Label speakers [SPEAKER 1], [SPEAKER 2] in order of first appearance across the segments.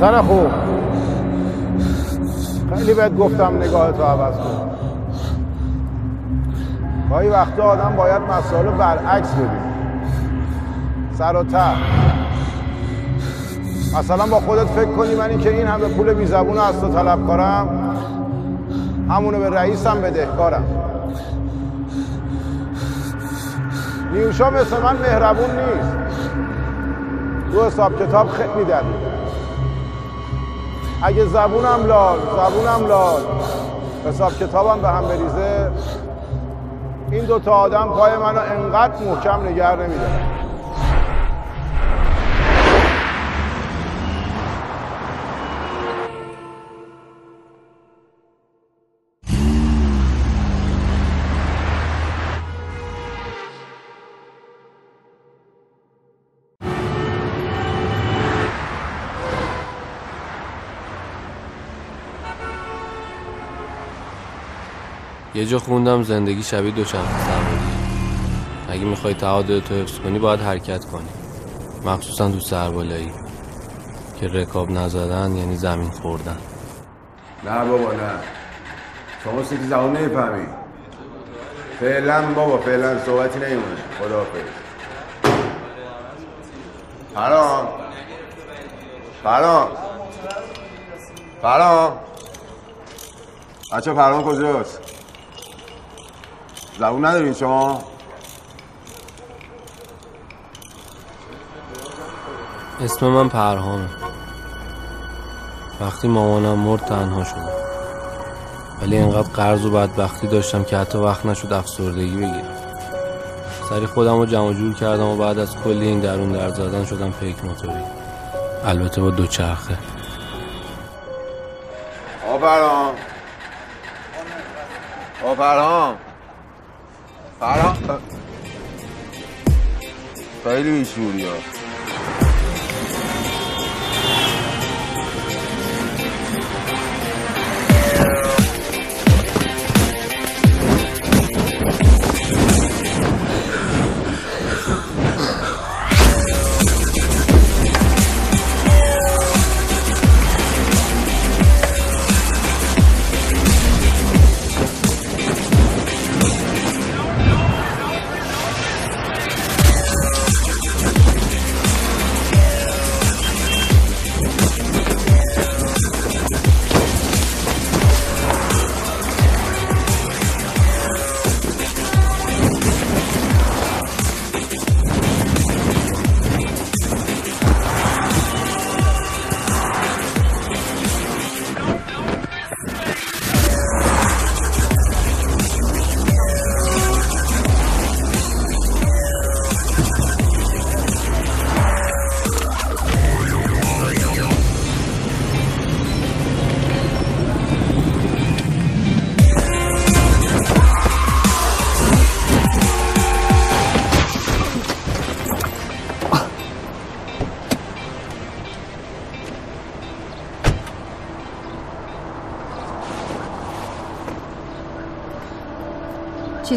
[SPEAKER 1] پسر خوب. خیلی بهت گفتم نگاه تو عوض کن. گاهی وقتا آدم باید مسائل برعکس ببین سر و ته. مثلا با خودت فکر کنی من این که این همه پول بی زبون از تو طلب کارم همونو به رئیسم بدهکارم نیوشا مثل من مهربون نیست. تو حساب کتاب خیلی در اگه زبونم لال زبونم لال. حساب کتابم به هم بریزه. این دوتا آدم پای منو انقدر محکم نگر نمیدارن
[SPEAKER 2] یه جا خوندم زندگی شبیه دوچرخه سواری. اگه می‌خوای تعادل تو حفظ کنی باید حرکت کنی. مخصوصا تو سربالایی. که رکاب نزدن یعنی زمین خوردن.
[SPEAKER 3] نه بابا نه. شما سیتی زبان نمی‌فهمی. فعلا بابا فعلا صحبتی نمیمونه خداحافظ. فرام فرام فرام بچه فرام کجاست؟ زبون ندارین شما؟
[SPEAKER 2] اسم من پرهامه. وقتی مامانم مرد تنها شدم ولی انقدر قرض و بدبختی داشتم که حتی وقت نشد افسردگی بگیرم. سری خودم رو جمع جور کردم و بعد از کلی این درون در زدن شدم پیک موتوری. البته با دوچرخه
[SPEAKER 3] آقا فرهام آقا فرهام فرهام خیلی بیشوری ها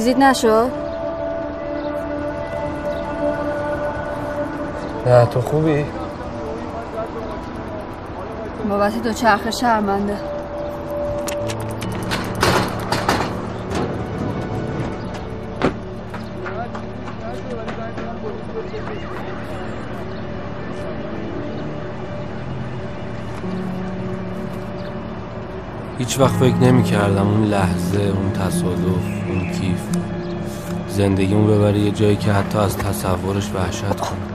[SPEAKER 4] چیزیت نشد؟
[SPEAKER 2] نه تو خوبی؟
[SPEAKER 4] بابت دو چرخه شرمنده
[SPEAKER 2] هیچ وقت فکر نمی کردم اون لحظه اون تصادف اون کیف زندگیمو ببره یه جایی که حتی از تصورش وحشت کنم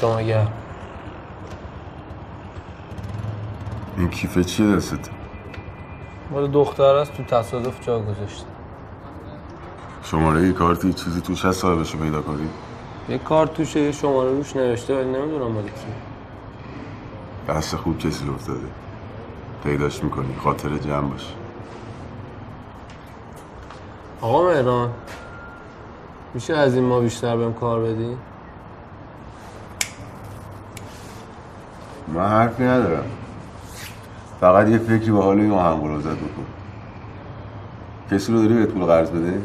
[SPEAKER 2] شما گرم
[SPEAKER 3] این کیفه چیه دستت؟
[SPEAKER 2] مال دختر است تو تصادف جا گذاشته.
[SPEAKER 3] شماره ای کارتی چیزی توش هست صاحبشو پیدا کنی؟
[SPEAKER 2] یه کارت توشه یه شماره روش نوشته ولی نمی‌دونم مال کی
[SPEAKER 3] دست خوب کسی افتاده. پیداش می‌کنی خاطر جمع باش
[SPEAKER 2] آقا مهران میشه از این ما بیشتر بهم کار بدی؟
[SPEAKER 3] من حرفی ندارم. فقط یه فکری به حال این آهنگ بکن. کسی رو داری بهت پول قرض بده؟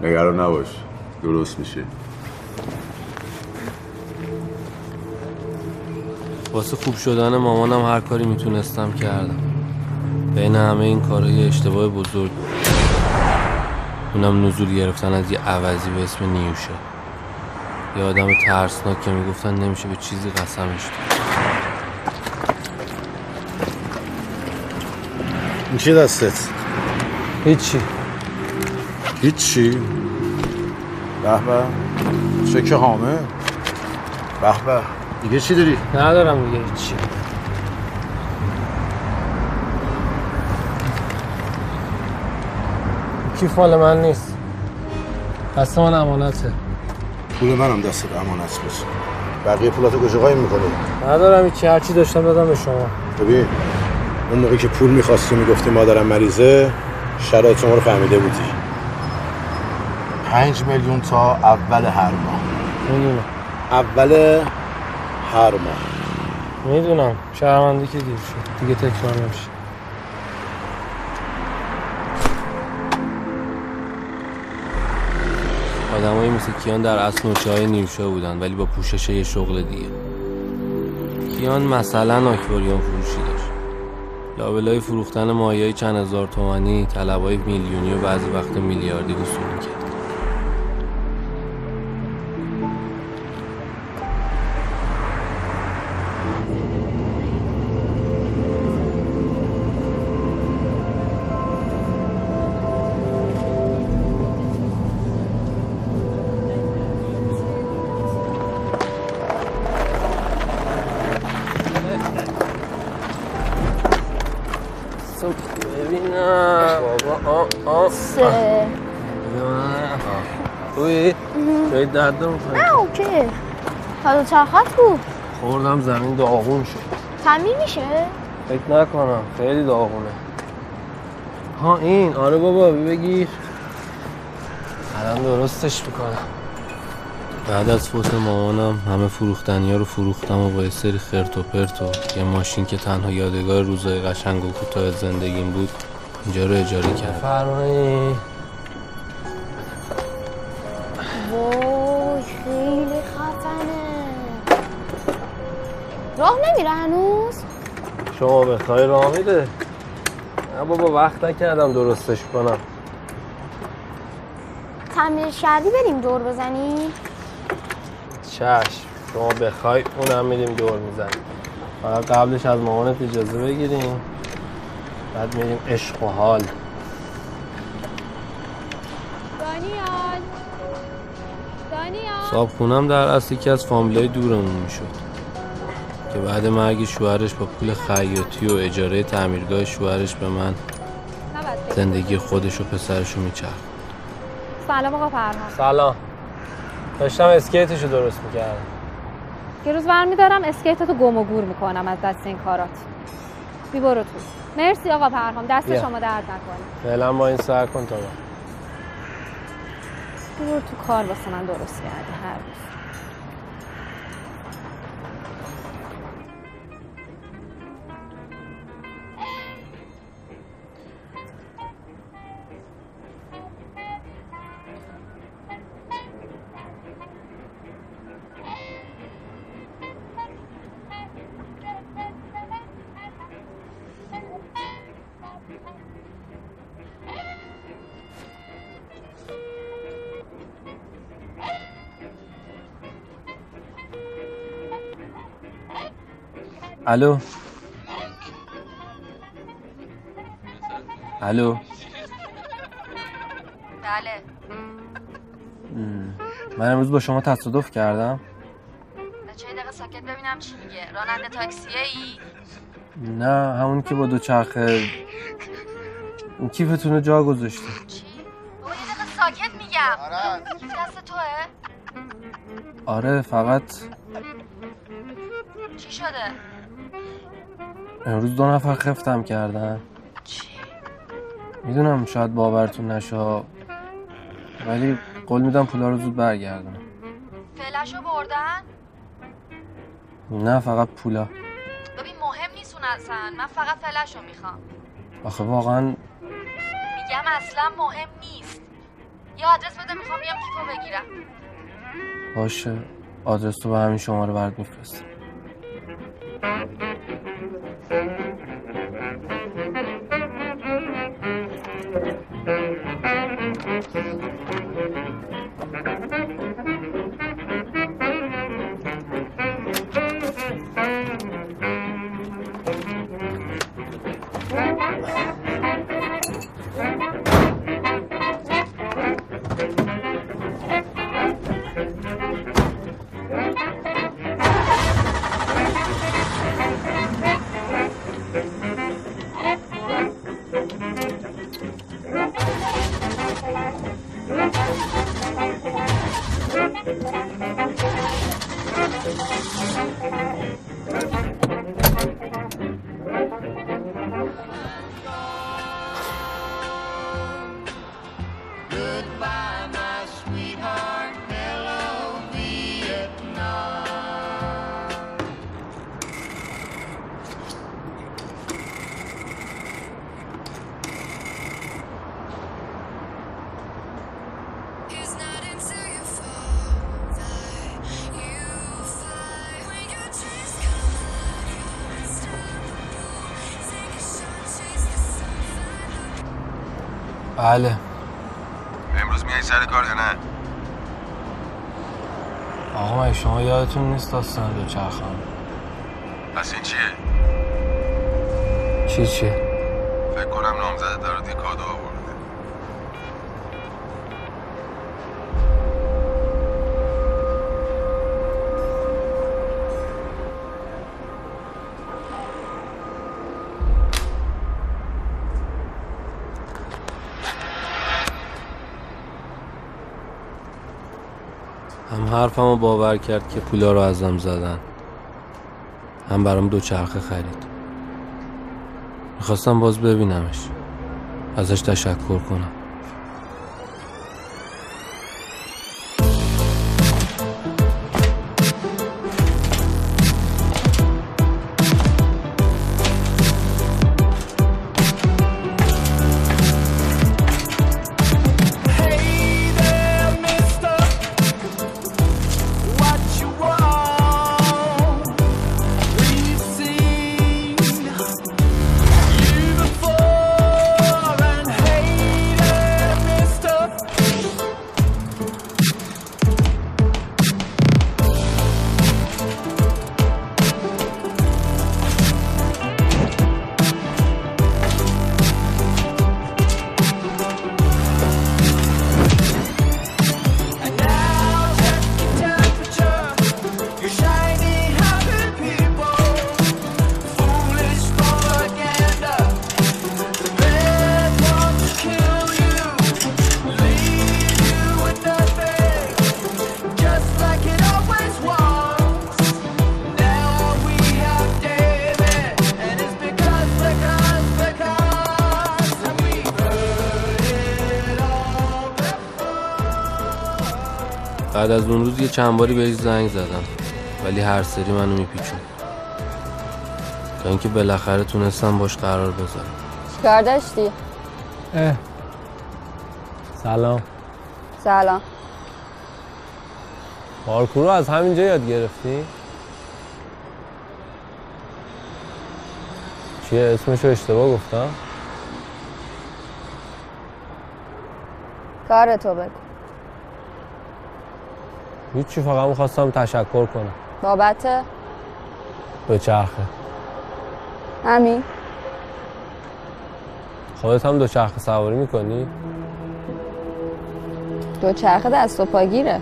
[SPEAKER 3] نگران نباش. درست میشه.
[SPEAKER 2] واسه خوب شدن مامانم هر کاری می‌تونستم کردم. بین همه این کارهای اشتباه بزرگ. اونم نزول گرفتن از یه عوضی به اسم نیوشه. یه آدم ترسناک که می‌گفتن نمیشه به چیزی قسمش داد.
[SPEAKER 1] این چی دستت؟
[SPEAKER 2] هیچی.
[SPEAKER 1] هیچی؟ به به چک حامه؟ به به دیگه چی داری؟
[SPEAKER 2] ندارم دیگه هیچی. کیف مال من نیست. دست من امانته.
[SPEAKER 1] پول منم دست امانت باشه بقیه پولاتو کجا قایم می‌کنی؟
[SPEAKER 2] ندارم هیچی هرچی داشتم دادم به شما.
[SPEAKER 1] ببین اون موقعی که پول می‌خواستی می‌گفتی مادرم مریضه شرایط شما رو فهمیده بودی. پنج میلیون تا اول هر ماه.
[SPEAKER 2] می‌دونم.
[SPEAKER 1] اول هر ماه.
[SPEAKER 2] می‌دونم. شرمنده که دیر شد. دیگه تکرار نمیشه. آدمایی مثل کیان در اصل نوچه های نیوشا بودن ولی با پوشش یه شغل دیگه. کیان مثلا آکواریوم فروشی داشت. لابلای فروختن ماهی چند هزار تومنی طلبای میلیونی و بعضی وقت میلیاردی وصول می‌کرد. می‌کنی
[SPEAKER 5] نه اوکی حالا چرخت بود.
[SPEAKER 2] خوردم زمین داغون شد.
[SPEAKER 5] تعمیر میشه؟
[SPEAKER 2] فکر نکنم خیلی داغونه. ها این آره بابا بگیر. الان درستش می‌کنم. بعد از فوت مامانم همه فروختنی ها رو فروختم و با یه سری خرت و پرت و یه ماشین که تنها یادگار روزای قشنگ و کوتاه زندگیم بود اینجا رو اجاره کردم. فرمایی. شما بخوای راه میده نه بابا وقت نکردم درستش کنم.
[SPEAKER 5] تعمیرش کردی بریم دور بزنیم
[SPEAKER 2] چشم شما بخوای اونم میریم دور می‌زنیم. فقط قبلش از مامانت اجازه بگیریم. بعد میریم عشق و حال.
[SPEAKER 5] دانیال. دانیال.
[SPEAKER 2] صاحب خونم در اصل یکی از فامیلای دورمون می‌شد. که بعد مرگ شوهرش با پول خیاطی و اجاره تعمیرگاه شوهرش به من زندگی خودش و پسرش رو میچرخ.
[SPEAKER 6] سلام آقا پرهام
[SPEAKER 2] سلام. داشتم اسکیتشو درست می‌کردم.
[SPEAKER 6] یه روز برمیدارم اسکیتتو گم و گور می‌کنم از دست این کارات. بی برو تو. مرسی آقا پرهام دست
[SPEAKER 2] بیا.
[SPEAKER 6] شما درد نکنه.
[SPEAKER 2] فعلا با این سر کن تا.
[SPEAKER 6] بی برو تو کار واسه من درست کردی هر روز.
[SPEAKER 2] الو. الو.
[SPEAKER 4] بله.
[SPEAKER 2] من امروز با شما تصادف کردم.
[SPEAKER 4] یه دقیقه ساکت ببینم چی میگه. راننده تاکسیه ای
[SPEAKER 2] نه همون که با دوچرخه. این کیفتون رو جا گذاشته
[SPEAKER 4] چی؟ بابا یه دقیقه ساکت میگم. کیف دست توه؟
[SPEAKER 2] آره فقط
[SPEAKER 4] چی شده؟
[SPEAKER 2] امروز دو نفر خفتم کردن.
[SPEAKER 7] می‌دونم شاید باورتون نشه. ولی قول میدم پولا رو زود برگردونم
[SPEAKER 8] فعلشو بردن؟
[SPEAKER 7] نه فقط پولا.
[SPEAKER 8] ببین مهم نیست اون اصلا. من فقط فعلشو می‌خوام.
[SPEAKER 7] آخه واقعا
[SPEAKER 8] میگم اصلا مهم نیست. یا آدرس بده می‌خوام بیام کیفو بگیرم.
[SPEAKER 7] باشه. آدرس تو به همین شماره برات میفرستم.
[SPEAKER 3] Thank you.
[SPEAKER 7] یادتون نیست داستان دو چرخم
[SPEAKER 9] پس این چیه؟
[SPEAKER 7] چی چیه؟ هم حرفم رو باور کرد که پولا رو ازم زدن. هم برام دو چرخه خرید. می‌خواستم باز ببینمش. ازش تشکر کنم. بعد از اون روز یه چند باری بهش زنگ زدم. ولی هر سری منو میپیچون. تا اینکه بالاخره تونستم باش قرار بذارم.
[SPEAKER 10] چیکار داشتی؟
[SPEAKER 11] سلام.
[SPEAKER 10] سلام.
[SPEAKER 11] پارکور رو از همینجا یاد گرفتی؟ چیه؟ اسمشو اشتباه گفتم؟
[SPEAKER 10] کار تو بگو.
[SPEAKER 11] هیچی فقط می‌خواستم تشکر کنم.
[SPEAKER 10] بابت؟
[SPEAKER 11] به چرخه.
[SPEAKER 10] همین.
[SPEAKER 11] خودت هم دو چرخه سواری می‌کنی؟
[SPEAKER 10] دو چرخه دست و پاگیره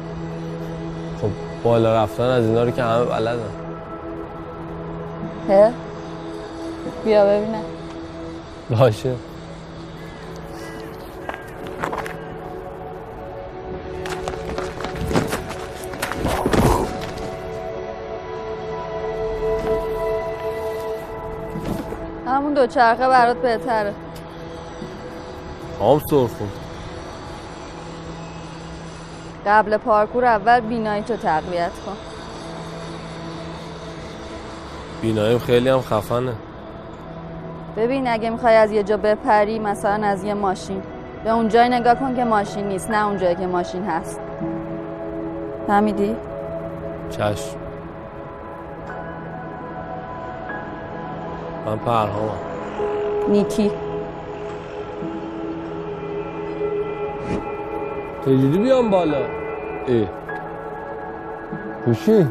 [SPEAKER 11] خب بالا رفتن از اینا رو که همه بلدن.
[SPEAKER 10] هه بیا ببینم.
[SPEAKER 11] باشه.
[SPEAKER 10] همون دو چرخه برات بهتره.
[SPEAKER 11] هم سرخون
[SPEAKER 10] قبل پارکور اول بینایی تو تقویت کن.
[SPEAKER 11] بیناییم خیلی هم خفنه.
[SPEAKER 10] ببین اگه می‌خوای از یه جا بپری مثلا از یه ماشین. به اون جای نگاه کن که ماشین نیست نه اون جایی که ماشین هست. فهمیدی؟
[SPEAKER 11] چشم. من پرهامم.
[SPEAKER 10] نیکی
[SPEAKER 11] چجوری بیام بالا ای خوشی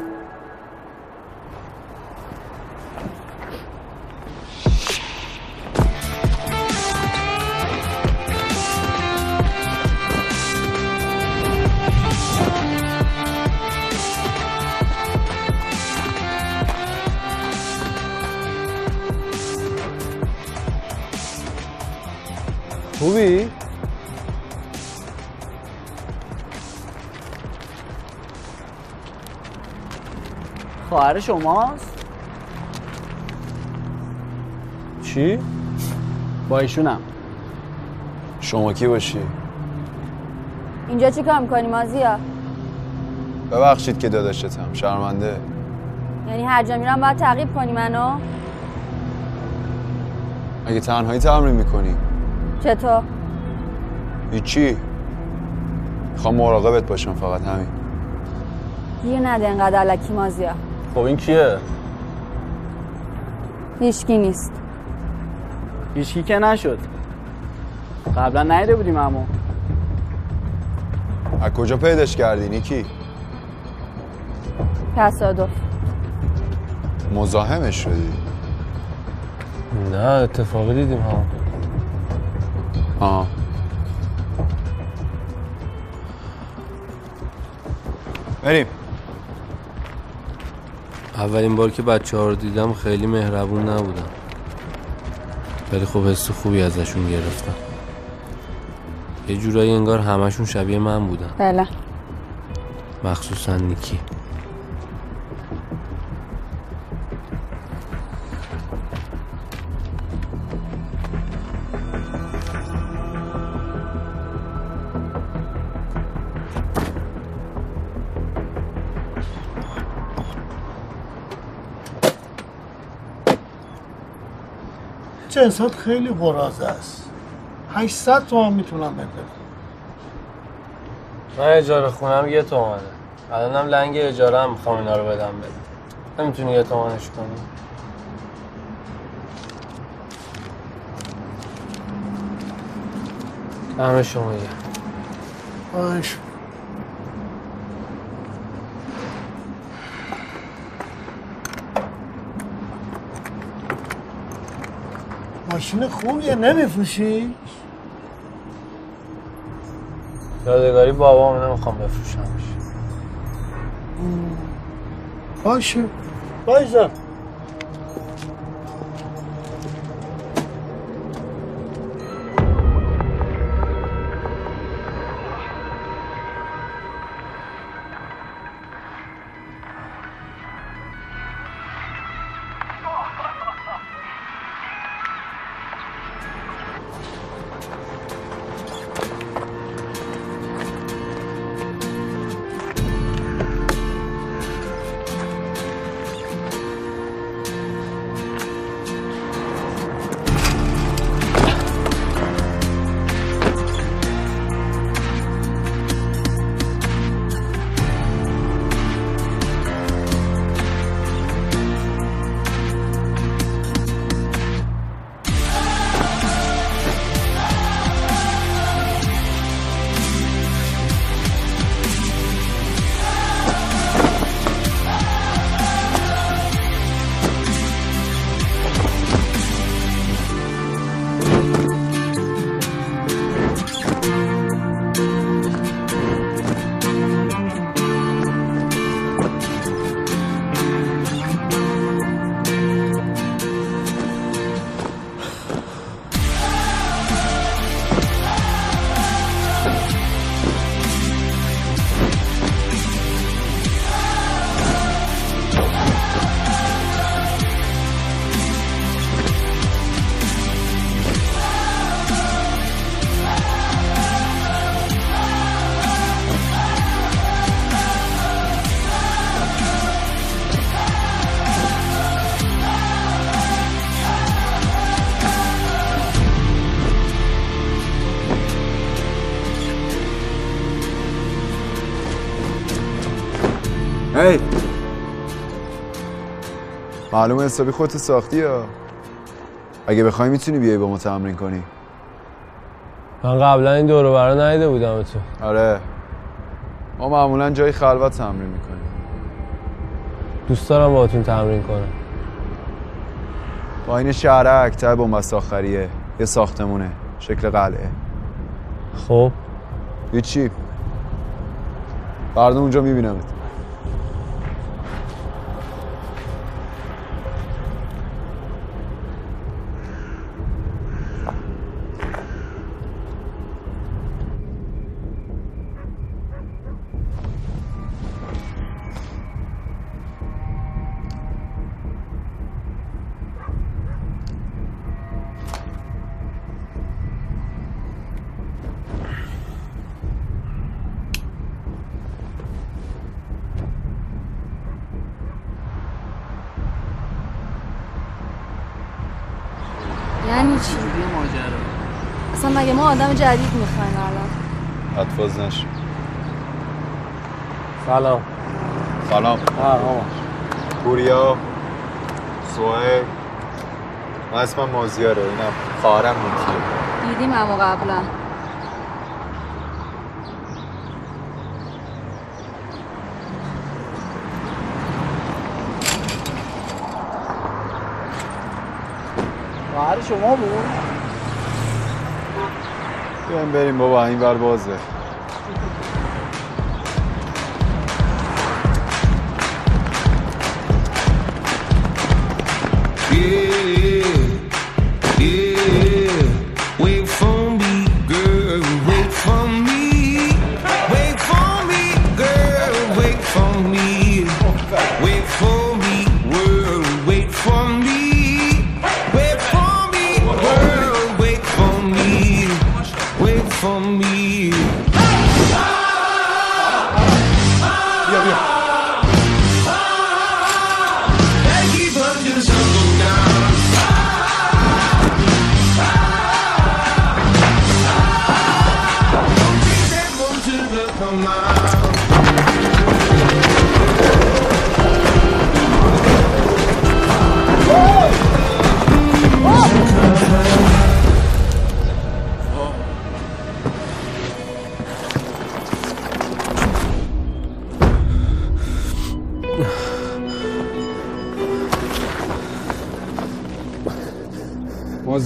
[SPEAKER 12] خواهر شماست
[SPEAKER 11] چی؟
[SPEAKER 12] با ایشونم
[SPEAKER 13] شما کی باشی؟
[SPEAKER 10] اینجا چی کار می‌کنی مازیا؟
[SPEAKER 13] ببخشید که داداشتم شرمنده
[SPEAKER 10] یعنی هر جا میرم باید تعقیب کنی منو؟
[SPEAKER 13] اگه تنهایی تمرین می‌کنی
[SPEAKER 10] چطور؟
[SPEAKER 13] هیچی می‌خوام مراقبت باشم فقط همین
[SPEAKER 10] گیر نده انقدر علکی مازیا
[SPEAKER 11] خب این کیه؟
[SPEAKER 10] هیچکی نیست.
[SPEAKER 12] هیچکی که نشد. قبلا نیده بودیم همون
[SPEAKER 13] از کجا پیداش کردی نیکی؟
[SPEAKER 10] تصادف.
[SPEAKER 13] مزاحمش شدی؟
[SPEAKER 11] نه اتفاقی دیدیم ها.
[SPEAKER 13] آه. بریم.
[SPEAKER 2] اولین بار که بچه ها رو دیدم خیلی مهربون نبودم ولی خب حس خوبی ازشون گرفتم. یه جورایی انگار همشون شبیه من بودن.
[SPEAKER 10] بله.
[SPEAKER 2] مخصوصا نیکی.
[SPEAKER 14] جنسات خیلی قرازه است. 800 تومن می‌تونم بده
[SPEAKER 11] من اجاره خونم یه تومنه الانم لنگ اجاره هم می‌خوام اینا رو بدم بده نمی‌تونی یه تومنش کنی؟ همه شما یه.
[SPEAKER 14] ماشین خوبیه نمیفروشی؟
[SPEAKER 11] یادگاری بابام نمی‌خوام بفروشمش.
[SPEAKER 14] باشه. باشه
[SPEAKER 13] هی معلومه حسابی خودت ساختی یا؟ اگه بخوای می‌تونی بیای با ما تمرین کنی.
[SPEAKER 11] من قبلا این دورو برا ندیده بودم تو.
[SPEAKER 13] آره. ما معمولا جای خلوت تمرین می‌کنیم.
[SPEAKER 11] دوست دارم باهاتون تمرین کنم.
[SPEAKER 13] پایین شهرک ته بنبست آخریه یه ساختمونه. شکل قلعه.
[SPEAKER 11] خب.
[SPEAKER 13] هیچی فردا اونجا میبینمت
[SPEAKER 10] یعنی چی؟ اصلا مگه ما آدم جدید می‌خوایم الان
[SPEAKER 13] حتفاز نشو
[SPEAKER 11] سلام.
[SPEAKER 13] سلام.
[SPEAKER 11] مرحبا
[SPEAKER 13] پوریا سوهل. من اسمم مازیاره اینم خواهرم میتیه
[SPEAKER 10] دیدیم اما قبلا.
[SPEAKER 12] خواهر شما بود؟
[SPEAKER 13] بیایم بریم بابا این بر بازه.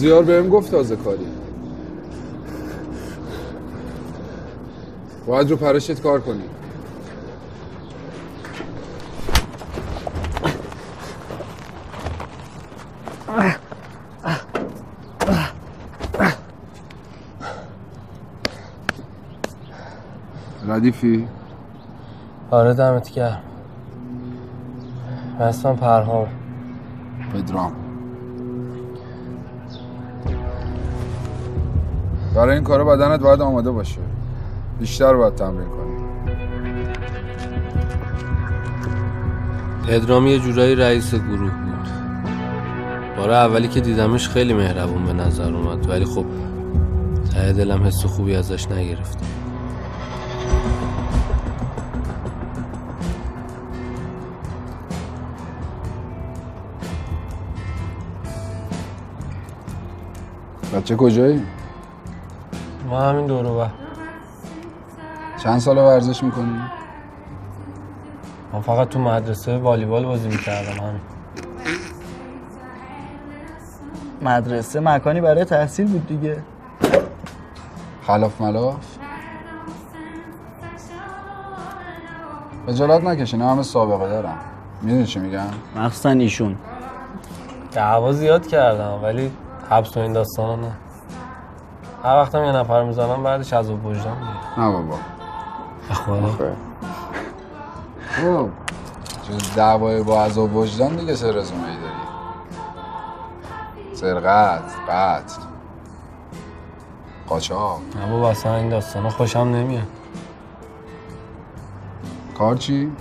[SPEAKER 15] مازیار بهم گفت تازه کاری. باید رو پرشت کار کنی. ردیفی؟
[SPEAKER 11] آره دمت گرم. اسمم پرهام
[SPEAKER 15] پدرام برای این کارا بدنت باید آماده باشه. بیشتر باید تمرین کنی.
[SPEAKER 2] پدرام یه جورایی رئیس گروه بود. بار اولی که دیدمش خیلی مهربون به نظر اومد ولی خب ته دلم حس خوبی ازش نگرفتم
[SPEAKER 15] بچه کجایی؟
[SPEAKER 11] ما همین دورو
[SPEAKER 15] چند سال ورزش می‌کنی؟
[SPEAKER 11] من فقط تو مدرسه والیبال بازی می‌کردم همین.
[SPEAKER 12] مدرسه مکانی برای تحصیل بود دیگه.
[SPEAKER 15] خلاف ملاف؟ خجالت نکشین همه سابقه دارم. می‌دونی چی میگم؟
[SPEAKER 12] مخصوصا ایشون.
[SPEAKER 11] دعوا زیاد کردم ولی حبس و این داستانا نه. هر وقتم یه نفر می‌زنم بعدش از وجدان می‌گیره
[SPEAKER 15] نه بابا.
[SPEAKER 11] خدا
[SPEAKER 15] خب. جز دعوای با عذاب وجدان دیگه چه رزومه ای داری؟ سرقت قتل. قاچاق.
[SPEAKER 11] نه بابا اصلا این داستانا خوشم نمیاد.
[SPEAKER 15] کار چی؟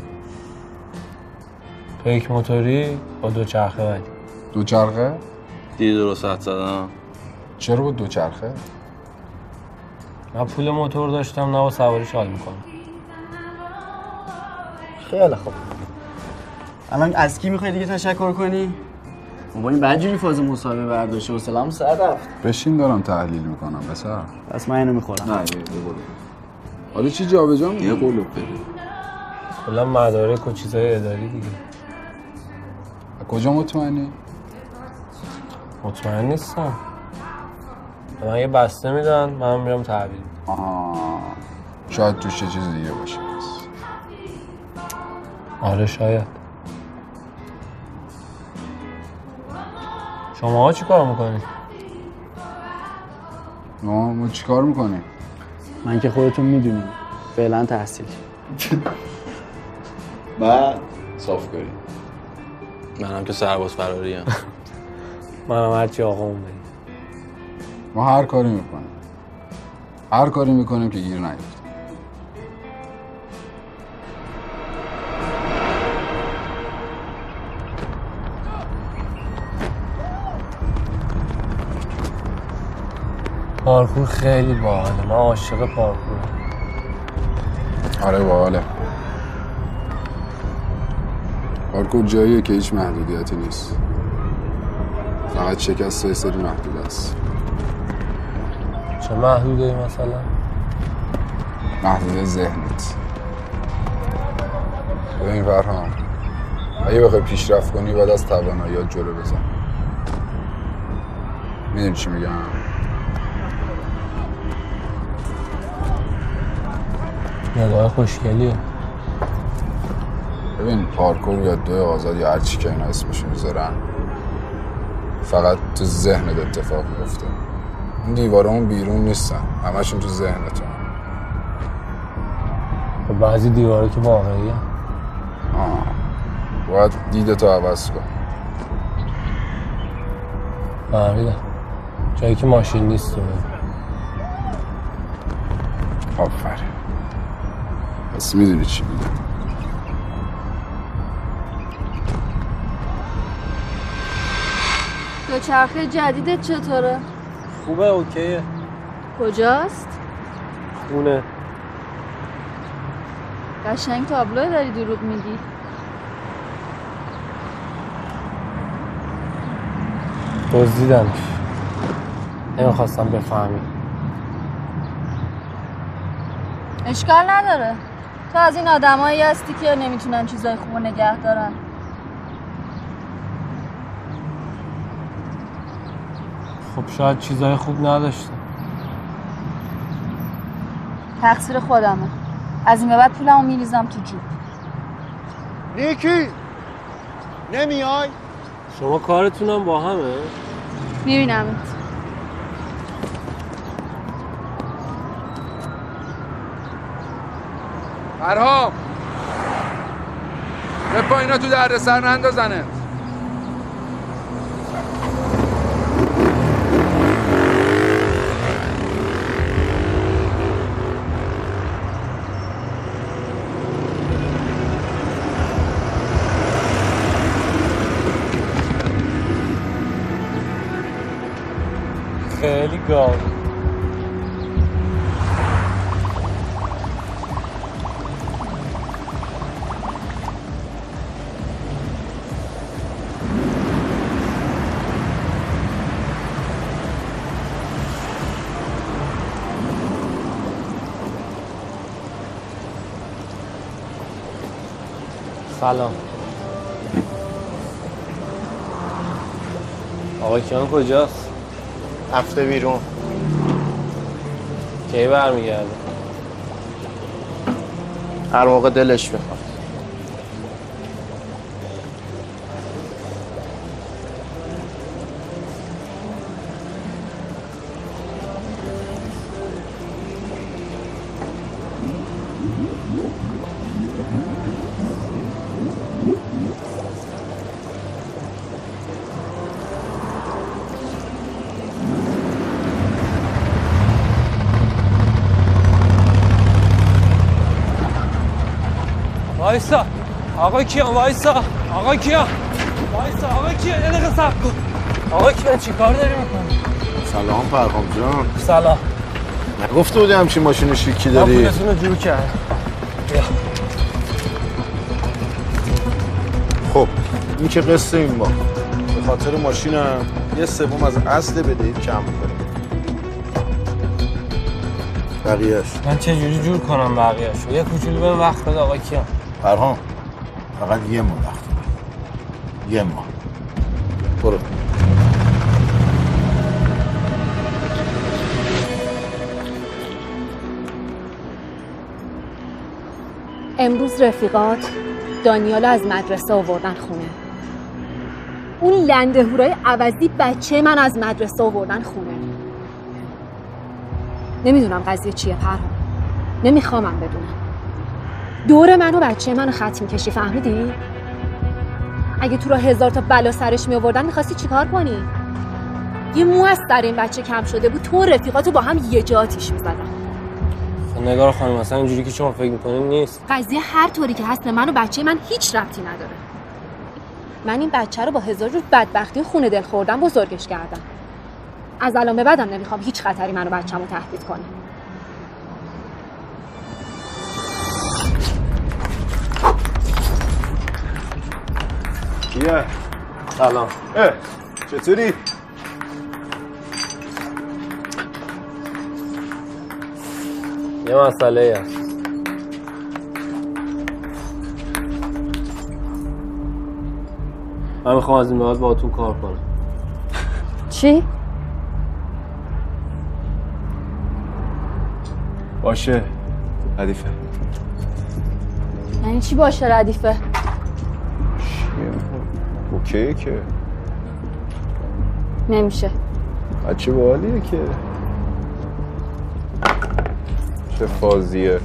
[SPEAKER 11] پیک موتوری با دو چرخه. ولی
[SPEAKER 15] دوچرخه؟
[SPEAKER 16] دیدی درست حد زدم؟
[SPEAKER 15] چرا با دوچرخه؟
[SPEAKER 11] من پول موتور داشتم نه با سواری شال می‌کنم
[SPEAKER 12] خیلی خوب. الان از کی می‌خوای دیگه تشکر کنی؟ بابا این بعد جوری فاز مصاحبه برداشته و سلام سر رفت.
[SPEAKER 15] بشین دارم تحلیل می‌کنم پسر
[SPEAKER 12] پس من اینو می‌خورم.
[SPEAKER 15] نه یه برو. حالا چی جابجا می‌کنی؟
[SPEAKER 16] یه قلوب بده.
[SPEAKER 11] کلا مدارک و چیزای اداری دیگه.
[SPEAKER 15] کجا مطمئنی؟
[SPEAKER 11] مطمئن نیستم. به من یه بسته میدن من میرم تحویل.
[SPEAKER 15] آها. شاید توش یه چیز دیگه باشه.
[SPEAKER 11] آره شاید. شما چی کار می‌کنید؟
[SPEAKER 15] ما ما چیکار می‌کنیم؟
[SPEAKER 12] من که خودتون می‌دونیم فعلا تحصیل.
[SPEAKER 16] بعد صافکاری منم که سرباز فراری هم
[SPEAKER 11] منم هرچی آقامون بگه
[SPEAKER 15] ما هر کاری می‌کنیم. هر کاری می‌کنیم که گیر نیفتیم.
[SPEAKER 11] پارکور خیلی باحاله. من عاشق پارکورم
[SPEAKER 15] آره باحاله. پارکور جاییه که هیچ محدودیتی نیست. فقط شکست سری محدود است.
[SPEAKER 11] چه محدوده مثلا؟
[SPEAKER 15] محدود ذهنت. ببین فرهام اگه بخوای پیشرفت کنی باید از تواناییات جلو بزن. می‌دونی چی میگم؟
[SPEAKER 11] نگاه خوشگلیه.
[SPEAKER 15] ببین پارکور یا دو آزاد یا هرچی که اینا اسمشو می‌ذارن فقط تو ذهنت اتفاق میفته این دیوارامون بیرون نیستن. همشون تو ذهنتون.
[SPEAKER 11] خب بعضی دیواره که واقعی
[SPEAKER 15] آه. باید دیدتو عوض کن.
[SPEAKER 11] فهمیدم. جایی که ماشین نیست رو
[SPEAKER 15] آفرین. پس می‌دونی چی میگم.
[SPEAKER 10] دوچرخه جدیدت چطوره؟
[SPEAKER 11] خوبه اوکیه.
[SPEAKER 10] کجاست؟
[SPEAKER 11] خونه.
[SPEAKER 10] قشنگ تابلو داری دروغ میگی.
[SPEAKER 11] دزدیدم. نمی‌خواستم بفهمی.
[SPEAKER 10] اشکال نداره. تو از این آدمایی هستی که نمی‌تونن چیزای خوب نگه دارن.
[SPEAKER 11] خب شاید چیزای خوب نداشته
[SPEAKER 10] تقصیر خودمه. از این به بعد پولمو میریزم تو جوب
[SPEAKER 1] نیکی نمیای؟
[SPEAKER 11] شما کارتونم با همه؟
[SPEAKER 10] میبینمت
[SPEAKER 15] فرهام به پایینا تو درد سر نندازنت
[SPEAKER 11] خیلی گاو سلام آقا کیان کجاست؟
[SPEAKER 1] هفته بیرون
[SPEAKER 11] کی برمیگرده؟
[SPEAKER 1] هر موقع دلش بخواد
[SPEAKER 11] آقا کیان وایسا. آقا کیان وایسا. آقا کیان یه دقیقه صبر کن. آقا کیان چی کار داری می‌کنی؟
[SPEAKER 1] سلام فرهام جان.
[SPEAKER 11] سلام.
[SPEAKER 1] نگفته بودی همچین ماشین شیکی داری؟
[SPEAKER 11] پولتون رو جور کرد
[SPEAKER 1] خب این که قصه این ما به خاطر ماشینم یه سوم از اصل بدهید کم می‌کنیم. بقیهش
[SPEAKER 11] من چه جوری جور کنم بقیه‌شو یه کوچولو به وقت بده آقا کیان
[SPEAKER 1] فرهام فقط یه ماه وقت. یه ماه. برو.
[SPEAKER 6] امروز رفیقات دانیال از مدرسه آوردن خونه. اون لنده هورای عوضی بچه من از مدرسه آوردن خونه. نمی‌دونم قضیه چیه پرهام نمیخوامم بدونم. دور من و بچه منو خط می‌کشی فهمیدی؟ اگه تو را هزار تا بلا سرش می آوردن می‌خواستی چیکار کنی؟ یه مو از سر این بچه کم شده بود تو رفیقاتو با هم یه جا آتیش می‌زدن.
[SPEAKER 11] خب نگار خانم اصلا اینجوری که شما فکر می‌کنین نیست.
[SPEAKER 6] قضیه هر طوری که هست به من و بچه من هیچ ربطی نداره. من این بچه رو با هزار جور بدبختی و خونه دل خوردن بزرگش کردم. از الان به بعدم نمی‌خوام هیچ خطری منو بچه‌مو تهدید کنه.
[SPEAKER 1] کیه؟
[SPEAKER 11] سلام
[SPEAKER 1] اه چطوری؟
[SPEAKER 11] یه مسئله هست من می‌خوام از این بعد باهاتون کار کنم
[SPEAKER 10] چی؟
[SPEAKER 13] باشه ردیفه
[SPEAKER 10] یعنی چی باشه ردیفه؟
[SPEAKER 13] اوکی که.
[SPEAKER 10] نمیشه.
[SPEAKER 13] بچه باحالیه که؟ چه فازیه.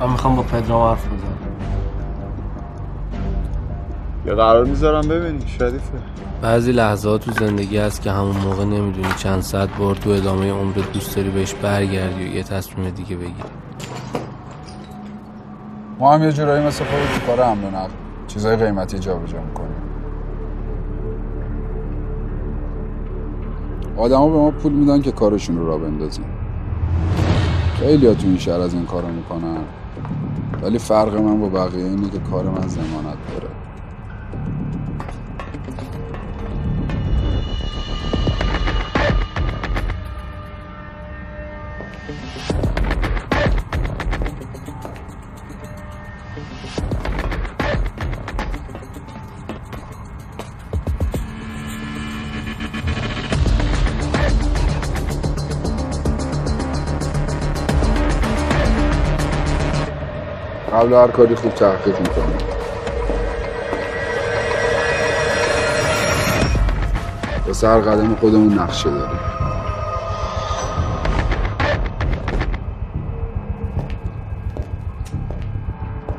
[SPEAKER 11] من می‌خوام با پدرام حرف بزنم.
[SPEAKER 13] یا قرار می‌ذارم ببینی شریفه.
[SPEAKER 2] بعضی لحظات تو زندگی هست که همون موقع نمی‌دونی چند صد بار تو ادامه عمرت دوست داری بهش برگردی و یه تصمیم دیگه بگیری.
[SPEAKER 15] ما هم یه جورایی مثل خود تو کار حمل و نقل چیزای قیمتی جابجا می‌کنیم. آدما به ما پول میدن که کارشون رو را بندازیم خیلی تو این شهر از این کارو می‌کنن. ولی فرق من با بقیه اینه که کار من زمانت داره. قبل هر کاری خوب تحقیق می‌کنیم واسه هر قدم خودمون نقشه داریم.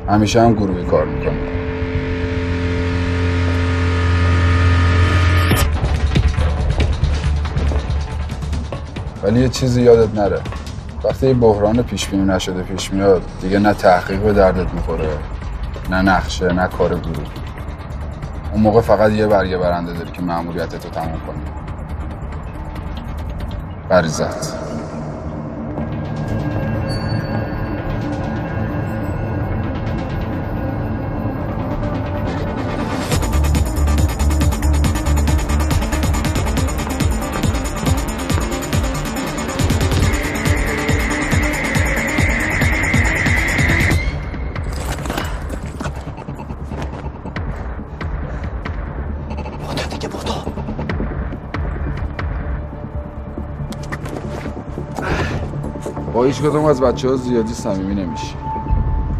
[SPEAKER 15] همیشه هم گروهی کار می‌کنیم ولی یه چیزی یادت نره. وقتی یه بحران پیش بینی نشده پیش میاد دیگه نه تحقیق به دردت می‌خوره نه نقشه نه کار گروه اون موقع فقط یه برگه برنده داری که مأموریتت رو تمام کنی. غریزت با هیچ کدوم از بچه ها زیادی صمیمی نمیشی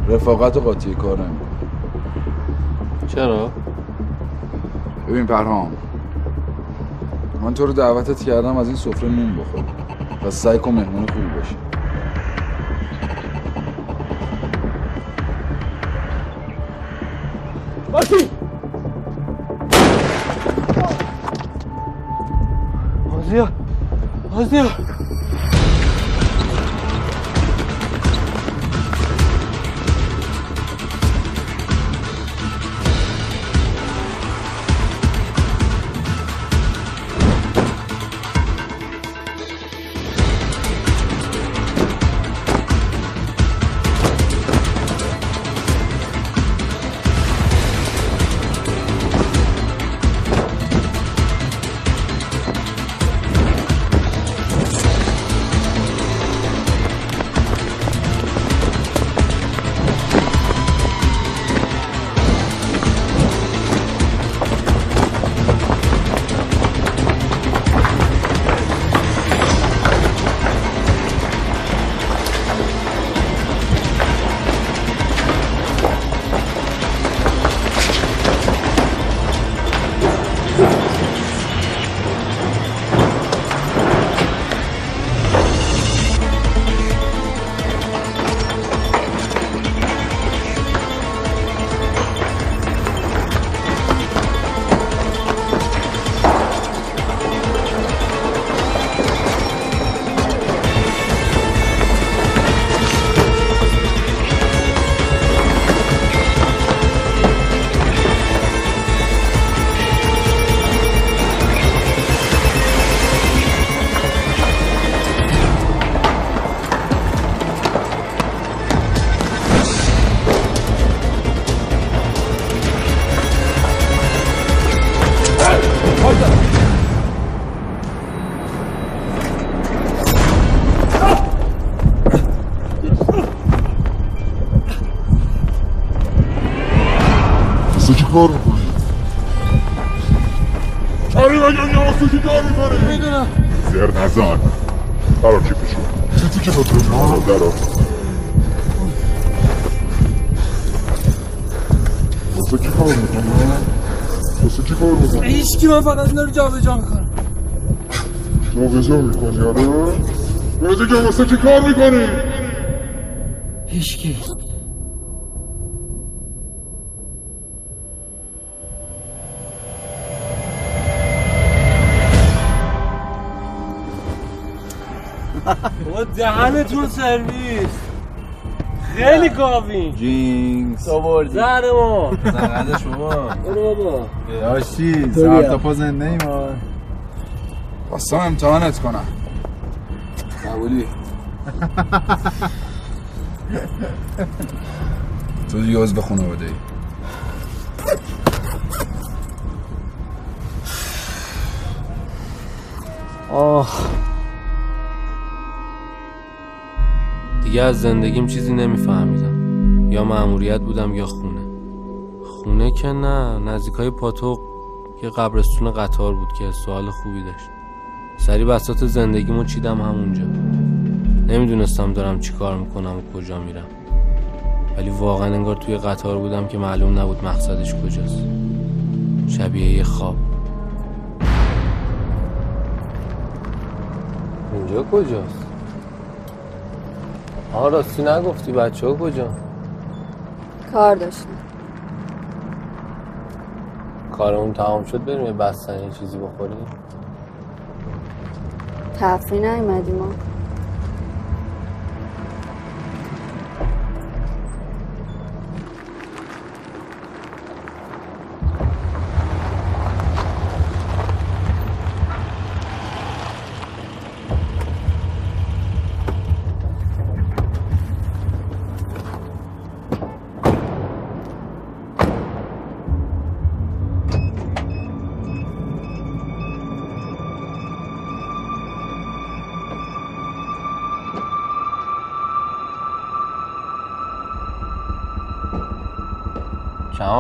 [SPEAKER 15] رفاقت و قاطی کار نمی‌کنی
[SPEAKER 11] چرا؟
[SPEAKER 15] ببین پرهام من تو رو دعوتت کردم از این سفره نون بخور پس سعی کن مهمون خوبی
[SPEAKER 17] چی کار می‌کنی؟ می‌دونم زر نزن برا کیفشو چیزی که بطور مانا درا واسه کی کار می‌کنی؟ واسه کی کار می‌کنی؟
[SPEAKER 11] هیچ من فقط اینا رو جابجا می‌کنم
[SPEAKER 17] جابجا می‌کنی آره؟ واسه که واسه کی کار می‌کنی؟
[SPEAKER 11] با دهنتون سرویس. خیلی کافی.
[SPEAKER 13] جینکس.
[SPEAKER 11] زهر ما.
[SPEAKER 13] زهر شما
[SPEAKER 11] برو بابا.
[SPEAKER 13] یاشی
[SPEAKER 11] بیا.
[SPEAKER 13] تا پا زنده ای ما
[SPEAKER 15] خواستم امتحانت کنم.
[SPEAKER 13] قبولی.
[SPEAKER 15] تو دیگه عضو خانواده ای.
[SPEAKER 2] از زندگیم چیزی نمیفهمیدم. یا مأموریت بودم یا خونه. خونه که نه نزدیکای پاتوق یه قبرستون قطار بود که سوال خوبی داشت. سری بساط زندگیمو چیدم همونجا. نمی‌دونستم دارم چی کار می‌کنم و کجا میرم. ولی واقعا انگار توی قطار بودم که معلوم نبود مقصدش کجاست. شبیه یه خواب.
[SPEAKER 11] اینجا کجاست؟ آها راستی نگفتی بچه ها کجا؟
[SPEAKER 10] کار داشتم
[SPEAKER 11] کارمون تمام شد بریم یه بستنی یه چیزی بخوریم؟
[SPEAKER 10] تفری نیومدی ما.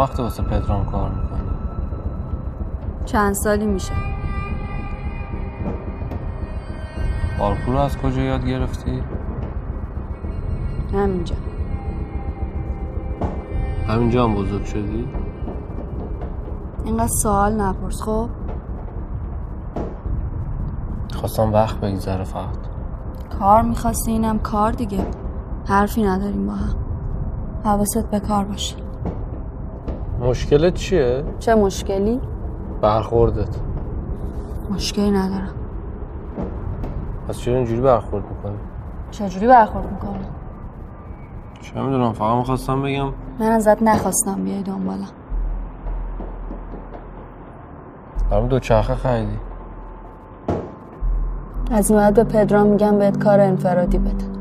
[SPEAKER 2] وقت واسه پدرام کار می‌کنی.
[SPEAKER 10] چند سالی میشه؟
[SPEAKER 2] پارکور رو از کجا یاد گرفتی؟
[SPEAKER 10] همینجا.
[SPEAKER 2] همینجا هم بزرگ شدی؟
[SPEAKER 10] اینقدر سوال نپرس خب؟
[SPEAKER 2] خواستم وقت بگذره فقط.
[SPEAKER 10] کار می‌خواستی؟ اینم کار دیگه. حرفی نداریم با هم. حواست به کار باشه.
[SPEAKER 11] مشکلت چیه؟
[SPEAKER 10] چه مشکلی؟
[SPEAKER 11] برخوردت
[SPEAKER 10] مشکلی ندارم
[SPEAKER 2] پس چرا اینجوری برخورد می‌کنی؟
[SPEAKER 10] چجوری برخورد می‌کنم؟
[SPEAKER 2] چه می‌دونم فقط می‌خواستم بگم
[SPEAKER 10] من ازت نخواستم بیای دنبالم
[SPEAKER 2] برام دوچرخه خریدی
[SPEAKER 10] از این به پدرام میگم بهت کار انفرادی بده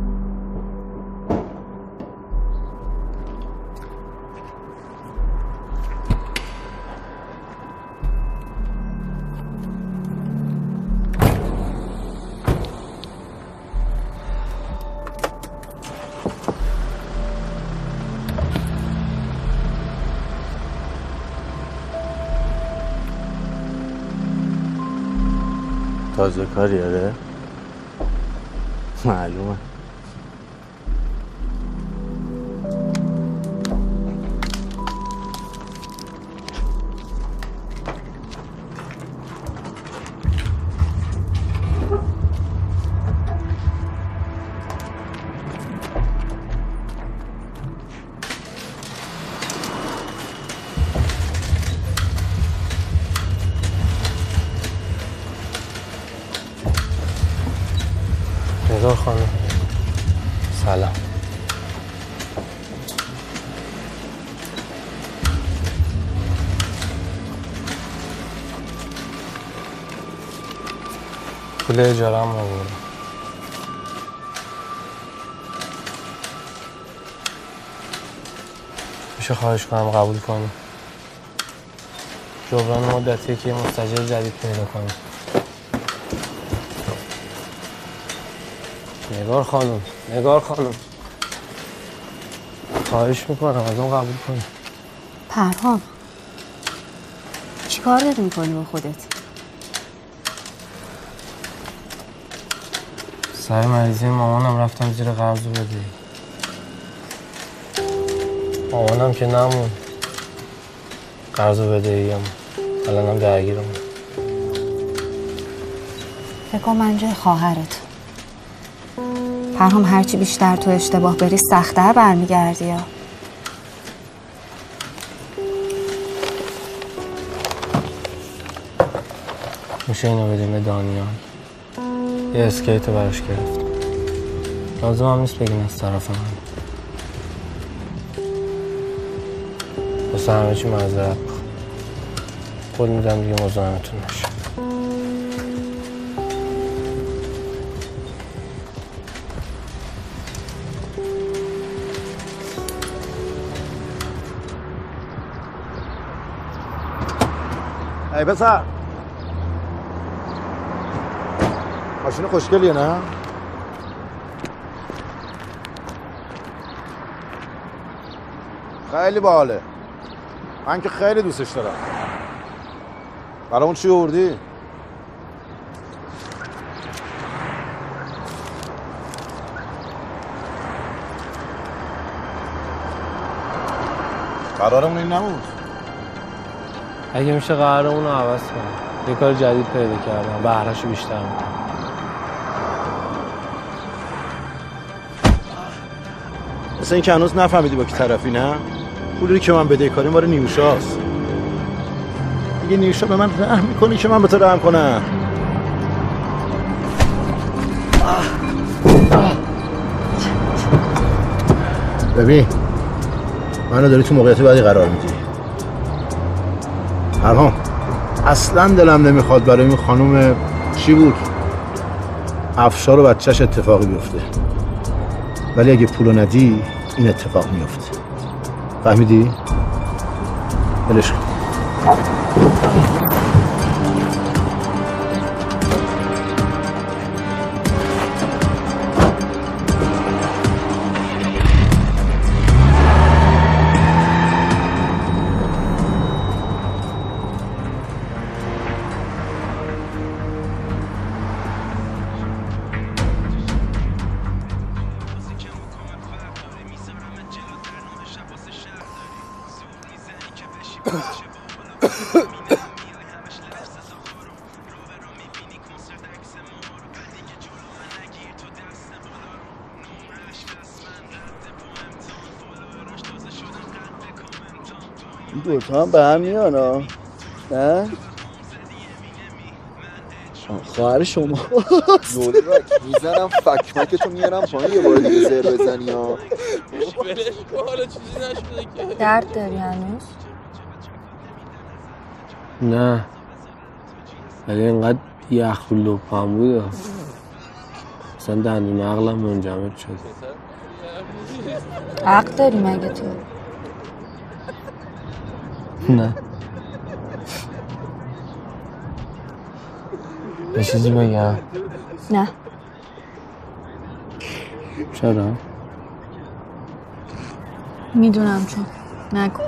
[SPEAKER 16] تازه کاری
[SPEAKER 11] پول اجاره هم آوردم. میشه خواهش کنم قبول کنی؟ جبران مدتیه که مستجر جدید پیدا کنی. نگار خانم نگار خانم. خواهش می‌کنم از اون قبول کنی.
[SPEAKER 6] پرهام چیکار داری می‌کنی با خودت؟
[SPEAKER 11] سر مریضی مامانم رفتم زیر قرض و بدهی. مامانم که نمون. قرض و بدهی هم الانم درگیرم.
[SPEAKER 6] فکر من جای خواهرت. پرهام هرچی بیشتر تو اشتباه بری سختتر برمیگردی یا
[SPEAKER 11] میشه اینو بدیم به دانیال؟ یه اسکیت براش گرفت. لازم هم نیست بگین از طرف من. واسه همه چی معذرت قول میدم دیگه مزاحمتون نشه
[SPEAKER 1] ای پسر. ماشین خوشگلیه نه؟ خیلی باحاله. من که خیلی دوستش دارم. برامون چی آوردی؟ قرارمون این نبود.
[SPEAKER 11] اگه میشه قرارمون رو عوض کنم. یه کار جدید پیدا کردم. بهرهشو بیشتر می‌کنم.
[SPEAKER 1] مثل اینکه هنوز نفهمیدی با کی طرفی نه؟ پولی که من بدهکاری مال نیوشاست. دیگه نیوشا به من رحم می‌کنی که من به تو رحم کنم. ببین منو داری تو موقعیت بعدی قرار میدی. پرهام اصلا دلم نمی‌خواد برای این خانم چی بود؟ افشار و بچهش اتفاقی بیفته. ولی اگه پولو ندی این اتفاق میفته فهمیدی؟ ولش
[SPEAKER 12] هم به هم میان ها نه؟ خواهر شما.
[SPEAKER 13] زورک می‌زنم فکمکتو میارم پایین یه بار دیگه زر بزنی ها
[SPEAKER 10] درد داری هنوز؟
[SPEAKER 2] نه. ولی اینقدر یخ و لپم بود اصلا دندون عقلم منجمد شد
[SPEAKER 10] عقل داری مگه تو؟
[SPEAKER 11] نه. یه چیزی بگم.
[SPEAKER 10] نه.
[SPEAKER 2] چرا؟
[SPEAKER 10] می‌دونم چون. نگو.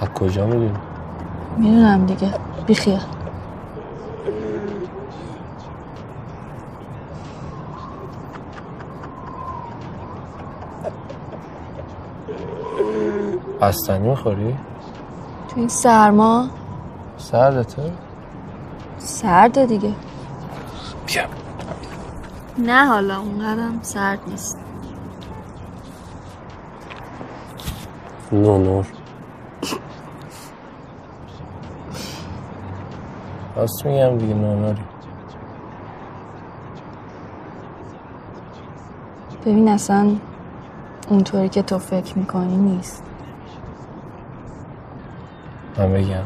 [SPEAKER 11] از کجا می‌دونی؟
[SPEAKER 10] می‌دونم دیگه. بیخیال.
[SPEAKER 11] بستنی می‌خوری؟
[SPEAKER 10] تو این سرما؟
[SPEAKER 11] سردته؟
[SPEAKER 10] سرده دیگه.
[SPEAKER 11] بیا.
[SPEAKER 10] نه حالا اونقدرم سرد نیست.
[SPEAKER 11] نو نور. راست میگم دیگه نوناری
[SPEAKER 10] ببین اصلا اونطوری که تو فکر می‌کنی نیست.
[SPEAKER 11] من بگم.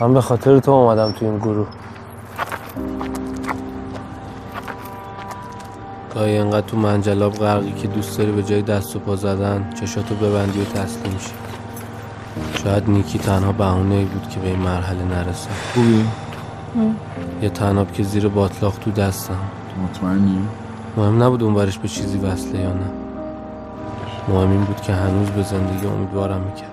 [SPEAKER 11] من به خاطر تو اومدم تو این گروه.
[SPEAKER 2] گاهی انقدر تو منجلاب غرقی که دوست داری به جای دست و پا زدن چشاتو ببندی و تسلیم شی. شاید نیکی تنها بهونه ای بود که به این مرحله نرسه
[SPEAKER 13] خوبی؟
[SPEAKER 2] یه تناب که زیر باطلاق تو دستم.
[SPEAKER 13] مطمئنی؟
[SPEAKER 2] مهم نبود اون برش به چیزی وصله یا نه.
[SPEAKER 11] مهم این بود که هنوز به زندگی امیدوارم می‌کرد.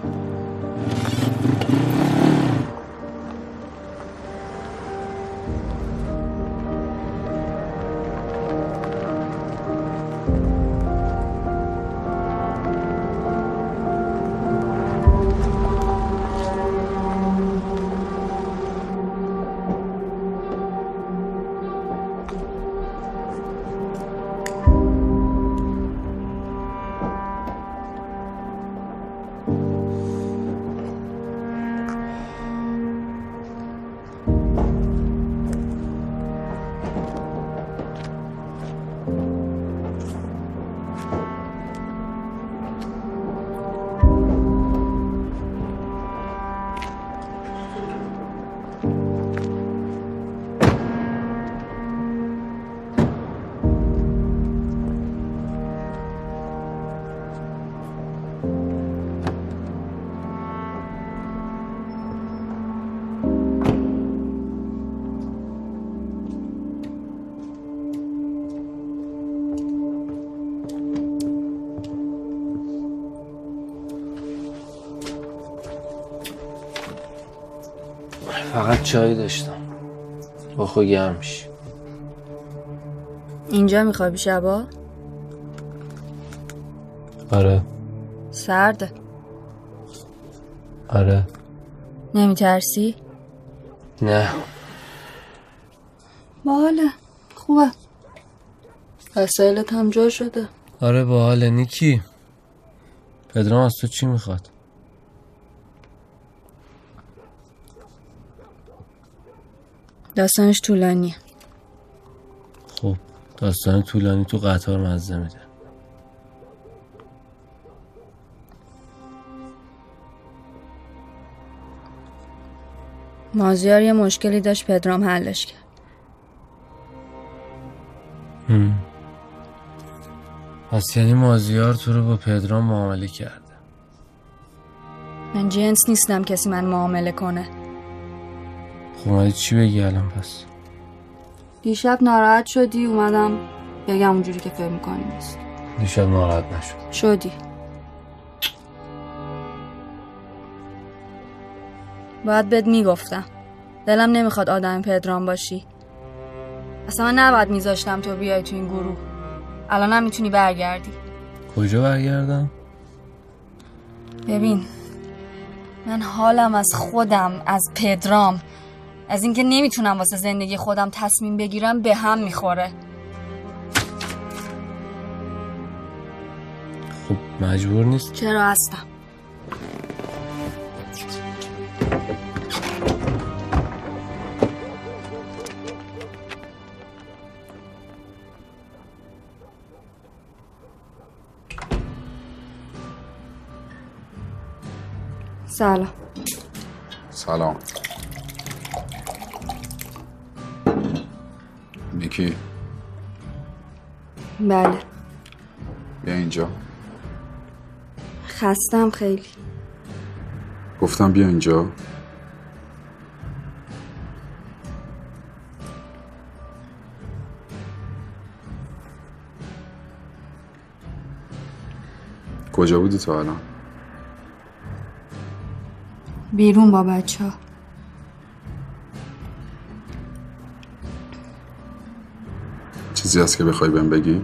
[SPEAKER 11] میشی
[SPEAKER 10] اینجا میخوابی شبا؟
[SPEAKER 11] آره.
[SPEAKER 10] سرده
[SPEAKER 11] آره.
[SPEAKER 10] نمیترسی؟
[SPEAKER 11] نه.
[SPEAKER 10] باله خوبه. وسایلت هم جا شده.
[SPEAKER 11] آره با حال نیکی. پدرام از تو چی می‌خواد؟
[SPEAKER 10] داستانش طولانیه.
[SPEAKER 11] خب داستان طولانی تو قطار مزه میده.
[SPEAKER 10] مازیار یه مشکلی داشت پدرام حلش کرد.
[SPEAKER 11] هم. پس یعنی مازیار تو رو با پدرام معامله کرده.
[SPEAKER 10] من جنس نیستم کسی من معامله کنه.
[SPEAKER 11] خب اومدی چی بگی الان پس؟
[SPEAKER 10] دیشب ناراحت شدی؟ اومدم بگم اونجوری که فکر می‌کنی نیست.
[SPEAKER 11] دیشب ناراحت نشد.
[SPEAKER 10] شدی. باید بهت می‌گفتم. دلم نمی‌خواد آدم پدرام باشی. اصلا من نباید میذاشتم تو بیای تو این گروه. الانم می‌تونی برگردی.
[SPEAKER 11] کجا برگردم؟
[SPEAKER 10] ببین من حالم از خودم از پدرام از اینکه نمی‌تونم واسه زندگی خودم تصمیم بگیرم به هم می‌خوره.
[SPEAKER 11] خب مجبور نیست؟
[SPEAKER 10] چرا هستم؟ سلام.
[SPEAKER 15] سلام. نیکی
[SPEAKER 10] بله.
[SPEAKER 15] بیا اینجا.
[SPEAKER 10] خستم خیلی.
[SPEAKER 15] گفتم بیا اینجا. کجا بودی تو الان؟
[SPEAKER 10] بیرون با بچه ها
[SPEAKER 15] چیزی هست که بخوای بهم بگی؟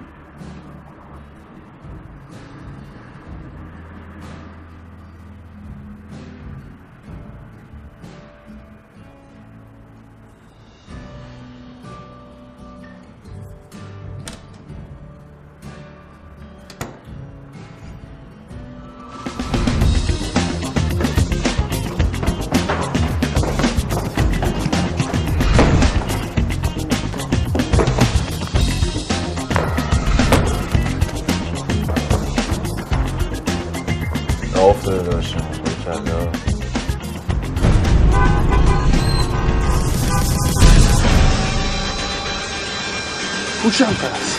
[SPEAKER 18] گوشم پس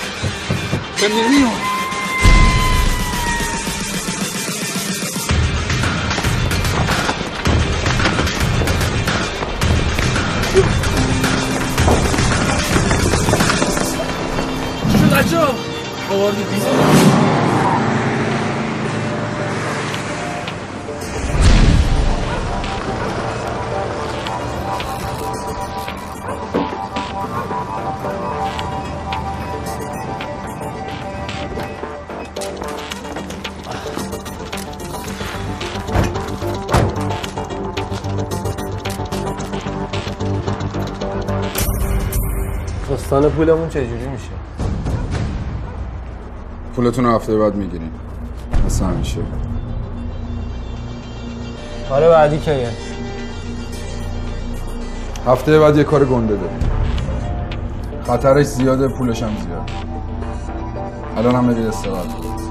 [SPEAKER 18] به نمیام
[SPEAKER 19] شد بچه ها
[SPEAKER 11] داستان پولمون چجوری میشه؟
[SPEAKER 15] پولتون رو هفته بعد می‌گیریم. مثل همیشه.
[SPEAKER 11] کار بعدی کیه؟
[SPEAKER 15] هفته بعد یه کار گنده داریم. خطرش زیاده پولش هم زیاد الان هم برید استراحت. کنید.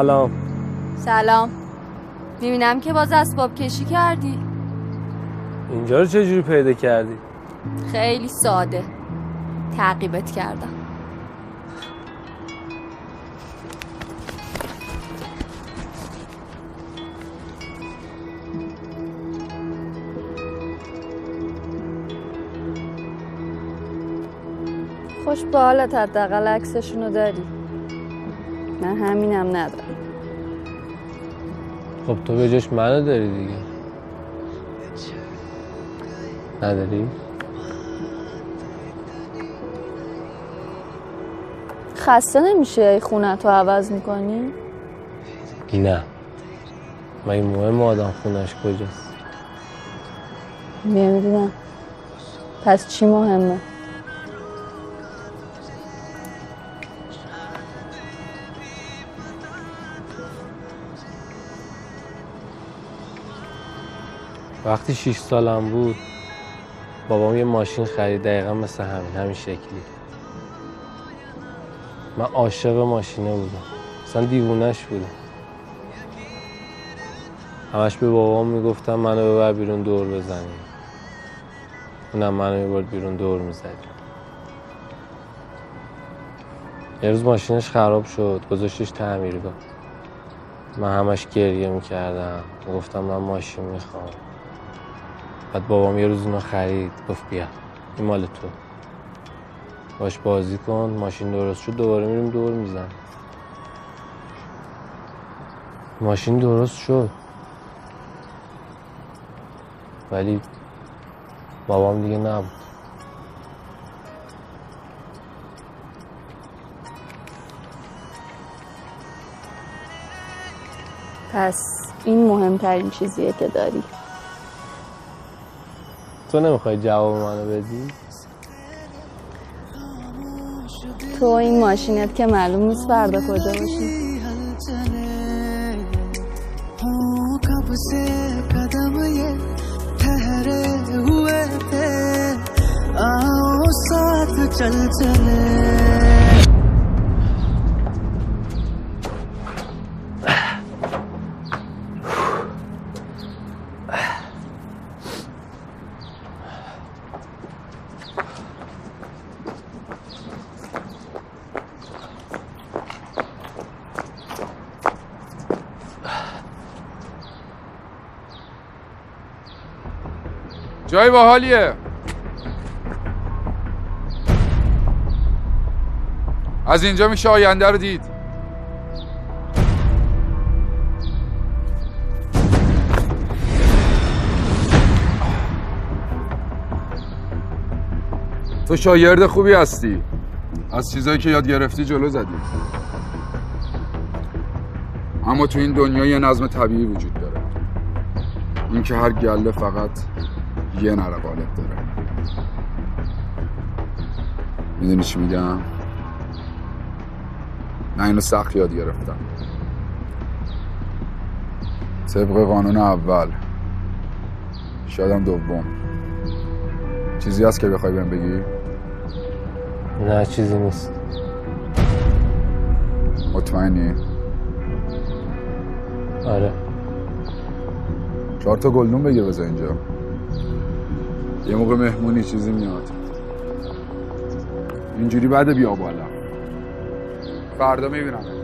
[SPEAKER 11] سلام.
[SPEAKER 10] سلام. می‌بینم که باز اسباب کشی کردی.
[SPEAKER 11] اینجا رو چجوری پیدا کردی؟
[SPEAKER 10] خیلی ساده. تعقیبت کردم. خوش به حالت حداقل عکسشونو داری. من همینم ندارم.
[SPEAKER 11] خب تو به جاش منو داری دیگه نداری؟
[SPEAKER 10] خسته نمیشه خونت رو عوض می‌کنی؟
[SPEAKER 11] نه من این مهم آدم خونش کجاست
[SPEAKER 10] نمی‌دونم پس چی مهمه؟
[SPEAKER 11] وقتی 6 سالم بود بابام یه ماشین خرید دقیقا مثل همین همین شکلی. من عاشق ماشینه بودم. اصلا دیوونش بودم. همش به بابام می‌گفتم منو ببر بیرون دور بزنیم اونم منو می‌برد بیرون دور می‌زدیم یه روز ماشینش خراب شد گذاشتش تعمیرگاه من همش گریه می‌کردم. گفتم من ماشین می‌خوام. بعد بابام یه روز اونو خرید گفت بیا. این مال تو. باش بازی کن ماشین درست شد دوباره میریم دور میزن ماشین درست شد. ولی بابام دیگه نبود.
[SPEAKER 10] پس این مهمترین چیزیه که داری.
[SPEAKER 11] تو نمیخوای جواب منو بدی؟
[SPEAKER 10] تو این ماشینت که معلوم نیست فردا کجا باشی
[SPEAKER 7] हूँ कब से कदम ये ठहरे हुए थे आओ साथ चल चले
[SPEAKER 15] جای باحالیه. از اینجا میشه آینده رو دید. تو شاگرد خوبی هستی. از چیزایی که یاد گرفتی جلو زدی. اما تو این دنیا یه نظم طبیعی وجود داره. اینکه هر گله فقط یه نره غالب داره می‌دونی چی میگم؟ من اینو سخت یاد گرفتم طبق قانون اول شایدم دوم چیزی هست که بخوای بهم بگی؟
[SPEAKER 11] نه چیزی نیست
[SPEAKER 15] مطمئنی؟
[SPEAKER 11] آره
[SPEAKER 15] چهار تا گلدون بگیر بذار اینجا یه موقع مهمونی چیزی میاد. اینجوری بعد بیا بالا. فردا می‌بینم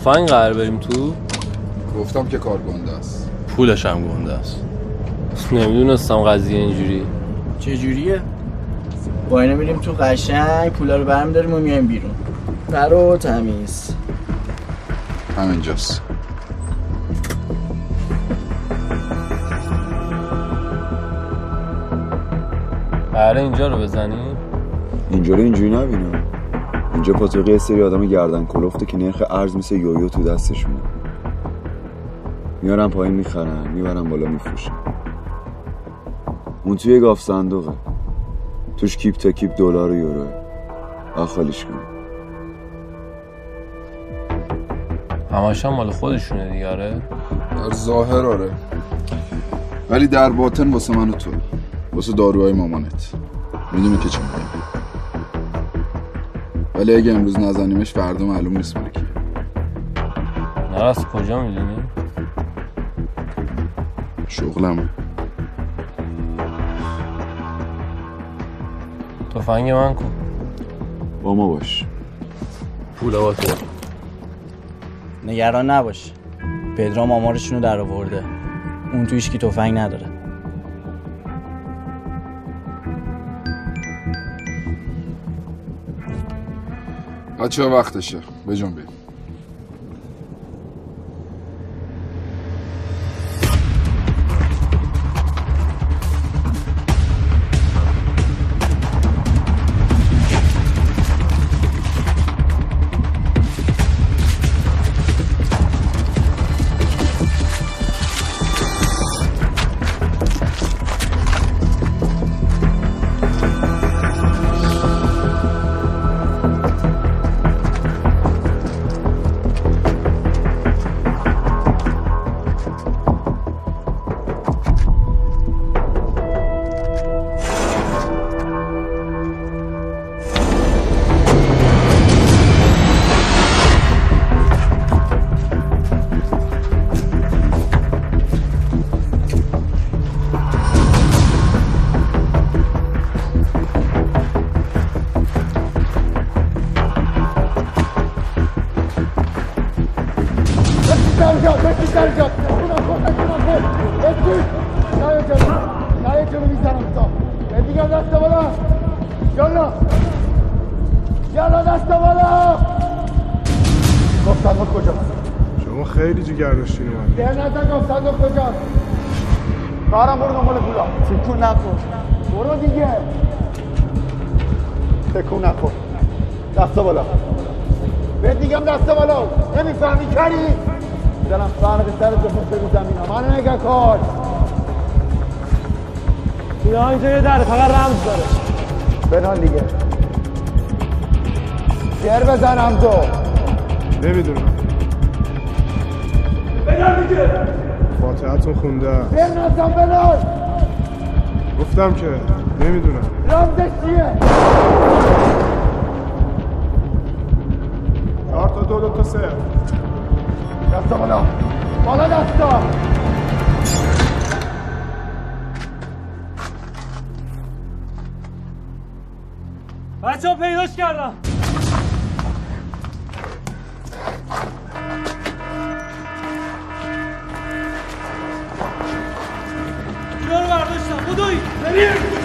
[SPEAKER 11] تفنگ قرار بریم تو؟
[SPEAKER 1] گفتم که کار گنده است.
[SPEAKER 16] پولش هم گنده است.
[SPEAKER 11] نمی‌دونستم قضیه اینجوری.
[SPEAKER 12] چجوریه؟ با اینا میریم تو قشنگ پولا رو برمیداریم و میایم بیرون. در و تمیز.
[SPEAKER 1] همینجاست.
[SPEAKER 11] قراره اینجا رو بزنیم
[SPEAKER 20] اینجا رو اینجوری نبینم. اینجا پاتوقی یه سری آدم گردن کلفته که نرخ ارز مثل یویو تو دستشونه. میارن پایین می‌خرن می‌برن بالا میفروشن. اون توی گاف صندوقه. توش کیپ تا کیپ دلار و یوروه آ خالیش کن
[SPEAKER 11] همش هم مال خودشونه دیگه آره؟
[SPEAKER 1] در ظاهر آره. ولی در باطن واسه من و تو. واسه داروهای مامانت. می‌دونی که چه ولی اگه امروز نزنیمش فردا معلوم نیست کیه
[SPEAKER 11] نه از کجا می‌دونی؟
[SPEAKER 1] شغلمه
[SPEAKER 11] تفنگ من کن
[SPEAKER 20] با ما باش.
[SPEAKER 16] پول با تو.
[SPEAKER 12] نگران نباش. پدرام آمارشون رو در آورده. اون تو هیچکی تفنگ نداره.
[SPEAKER 1] بچه وقتشه. بجنبید
[SPEAKER 21] بزنم تو
[SPEAKER 22] نمی‌دونم.
[SPEAKER 21] بنال دیگه
[SPEAKER 22] فاتحتون خوندم
[SPEAKER 21] بنازم بنال
[SPEAKER 22] گفتم که نمی‌دونم.
[SPEAKER 21] رمزش چیه؟
[SPEAKER 22] چهار تا دو دو تا سه.
[SPEAKER 21] دست بالا بالا دستا.
[SPEAKER 19] بچه ها پیداش کردم.
[SPEAKER 23] Ready?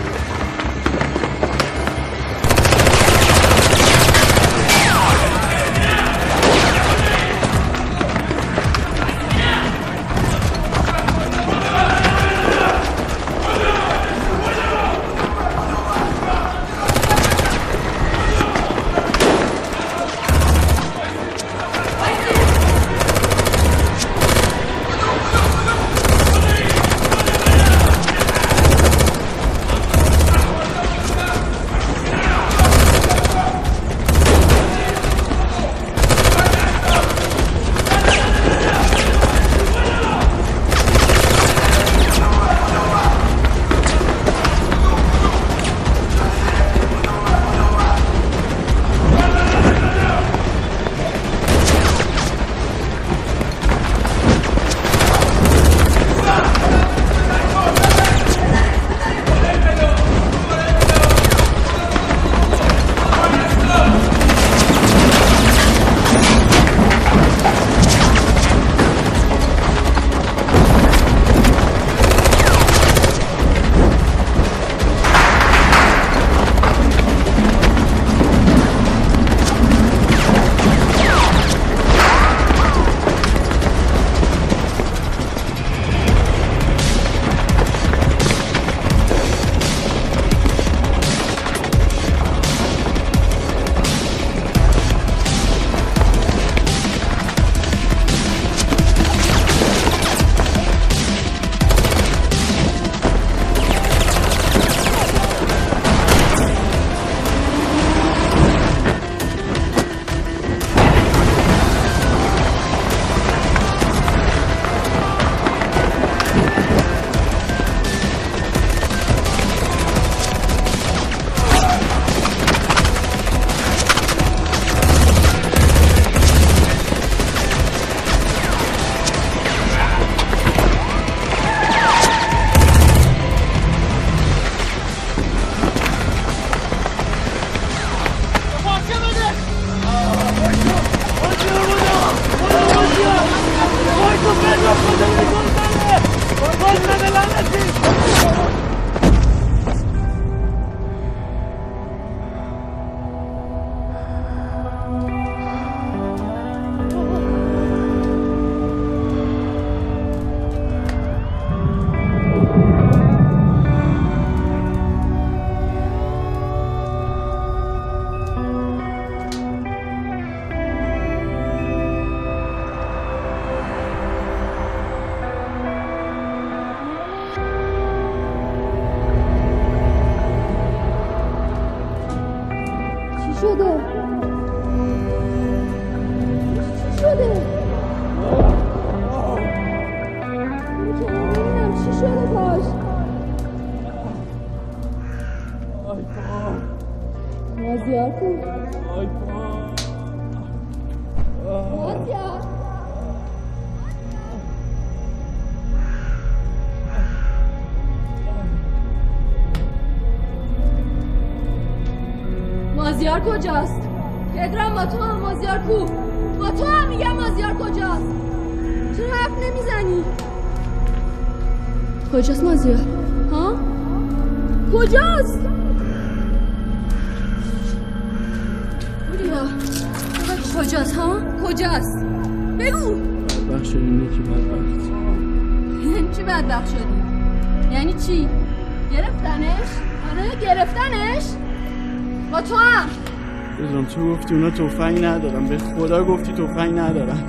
[SPEAKER 23] تفنگ ندارن به خدا گفتی تفنگ ندارن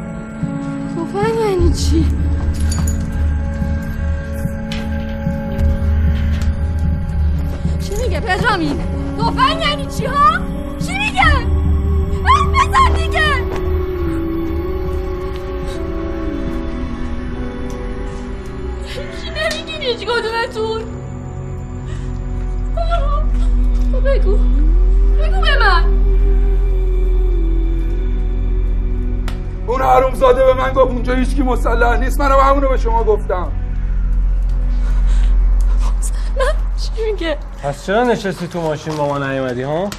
[SPEAKER 11] توفنگ یعنی؟ چی
[SPEAKER 15] مسلح نیست منم همونو به شما گفتم
[SPEAKER 11] چی میگه؟
[SPEAKER 19] پس چرا نشستی تو ماشین با ما نیومدی ها؟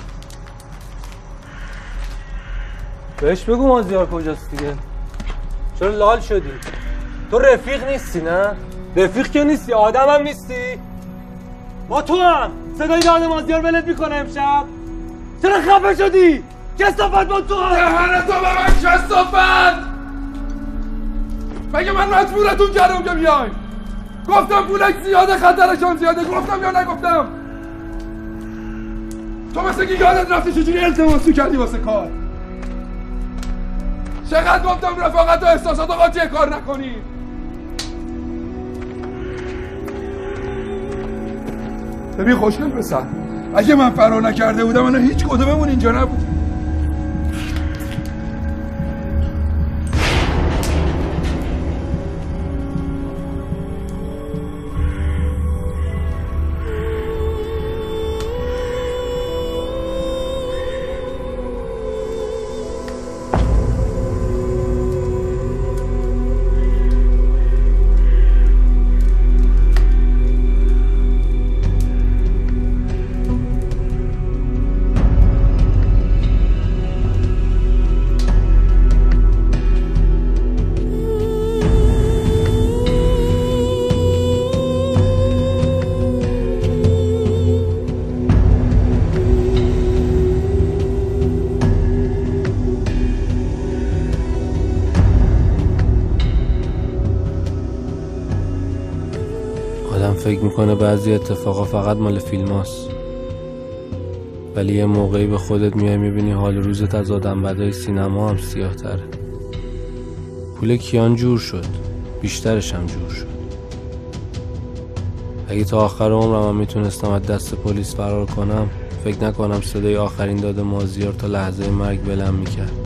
[SPEAKER 19] بهش بگو مازیار کجاست دیگه چرا لال شدی؟ تو رفیق نیستی نه؟ رفیق که نیستی آدم هم نیستی؟ با تو هم صدای داد مازیار ولت می‌کنه امشب چرا خفه شدی؟ کسافت با تو هم
[SPEAKER 15] دهن تو به من کسافت مگه من مجبورتون کردم که بیای گفتم پولک زیاده خطرشان زیاده. گفتم یا نگفتم؟ تو مثل که یادت رفته چجوری التماس کردی واسه کار؟ چقدر گفتم رفاقت و احساسات قاطی کار نکنی؟ ببین خوشگل پسر اگه من فرار نکرده بودم من هیچ کدوممون اینجا نبود
[SPEAKER 2] می‌کنه بعضی اتفاقا فقط مال فیلم هاست. ولی یه موقعی به خودت میای می‌بینی حال روزت از آدم بدای سینما هم سیاه تره پول کیان جور شد. بیشترش هم جور شد. اگه تا آخر عمرم هم می‌تونستم از دست پلیس فرار کنم فکر نکنم صدای آخرین داد مازیار تا لحظه مرگ بلم می‌کرد.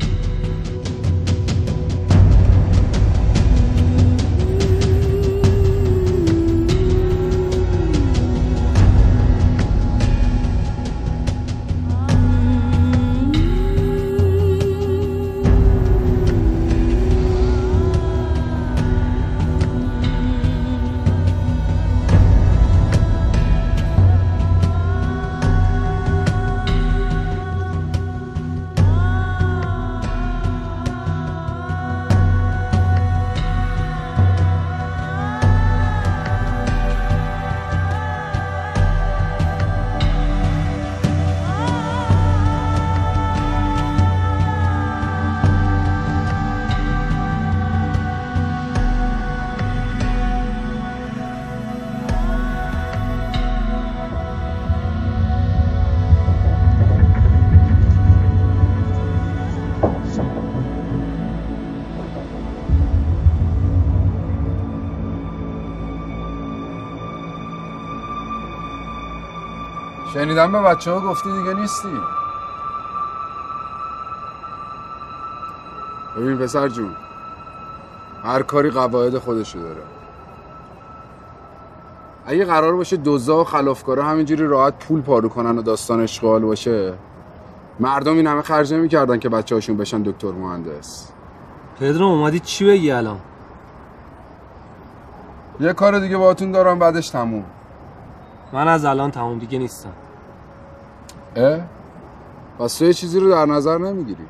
[SPEAKER 15] شنیدم به بچه ها گفتی دیگه نیستی. ببین پسر جون هر کاری قواعد خودشو داره. اگه قرار باشه دوزا و خلافکارا همینجوری راحت پول پارو کنن و داستان اشغال باشه مردم این همه خرج نمی‌کردن که بچه هاشون بشن دکتر مهندس.
[SPEAKER 2] پدرو اومدی چی بگی الان؟
[SPEAKER 15] یه کار دیگه باهاتون دارم بعدش تموم.
[SPEAKER 2] من از الان تمام دیگه نیستم.
[SPEAKER 15] اه؟ پس تو یه چیزی رو در نظر نمی‌گیری؟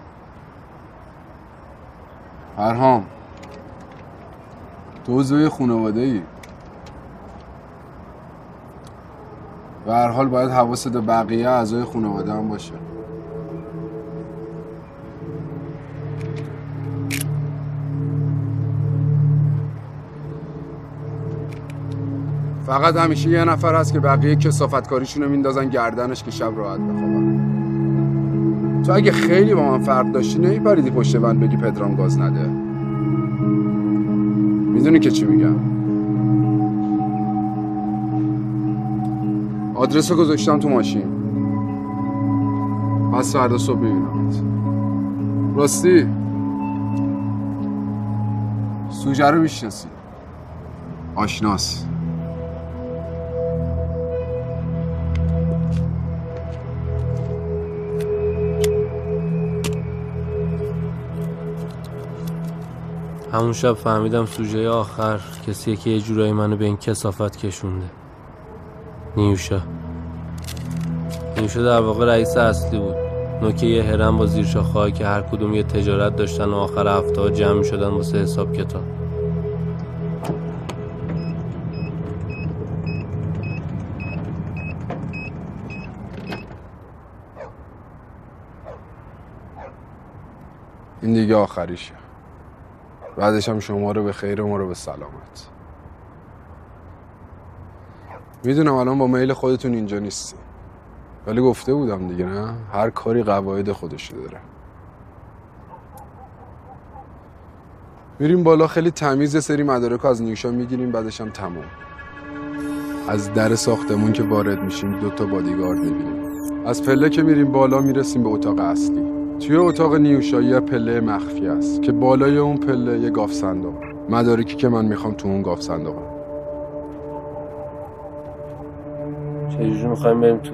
[SPEAKER 15] هرهام تو عضوی خانواده ای و هر حال باید حواست به بقیه اعضای خانواده هم باشه. فقط همیشه یه نفر هست که بقیه کسافتکاریشونو میندازن گردنش که شب راحت بخوابن. تو اگه خیلی با من فرق داشتی نمیپریدی پشت بند بگی پدرام گاز نده. می‌دونی که چی میگم؟ آدرس رو گذاشتم تو ماشین. پس فردا صبح میبینمت. راستی؟ سوژه رو می‌شناسی. آشناس.
[SPEAKER 2] همون شب فهمیدم سوژه آخر کسیه که یه جورایی منو به این کسافت کشونده. نیوشا. نیوشا در واقع رئیس اصلی بود. نوکه یه هرم با زیرشاخه‌هایی که هر کدوم یه تجارت داشتن و آخر هفته ها جمع شدن واسه حساب کتاب.
[SPEAKER 15] این دیگه آخریشه. بعدش هم شما رو به خیر و ما رو به سلامت. می‌دونم الان با میل خودتون اینجا نیستی. ولی گفته بودم دیگه نه؟ هر کاری قواعد خودش داره. میریم بالا خیلی تمیز سری مدارک از نیوشا می‌گیریم بعدش هم تمام از در ساختمون که وارد میشیم دو تا بادیگارد می‌بینیم. از پله که میریم بالا می‌رسیم به اتاق اصلی. توی اتاق نیوشا یه پله مخفی است که بالای اون پله یه گاف صندوق. مدارکی که من می‌خوام تو اون گاف صندوقه
[SPEAKER 2] چجوری می‌خوایم بریم تو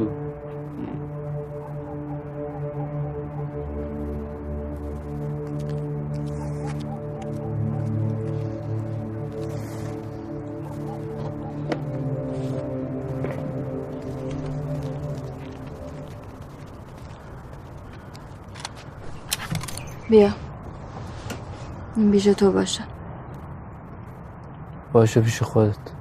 [SPEAKER 10] این بیژه تو باشه.
[SPEAKER 2] باشه پیش خودت.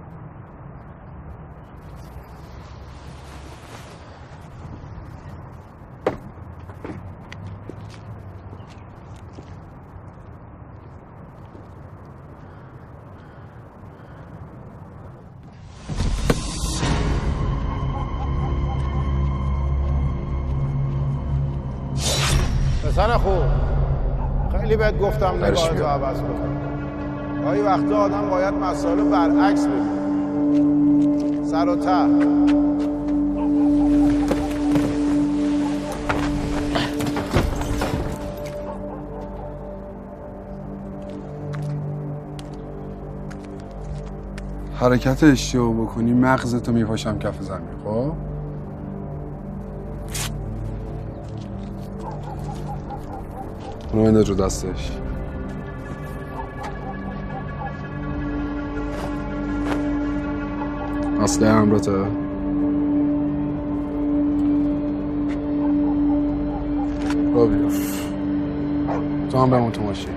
[SPEAKER 1] گفتم
[SPEAKER 15] درش
[SPEAKER 1] نگاهتو
[SPEAKER 15] بیا.
[SPEAKER 1] عوض کن. گاهی وقتا آدم باید مسائل برعکس ببینه. سر و ته.
[SPEAKER 15] حرکت اشتباه بکنی مغزتو میپاشم کف زمین خب؟ بنداز رو دستش اصله همراته را بیا تو هم بمون تو ماشین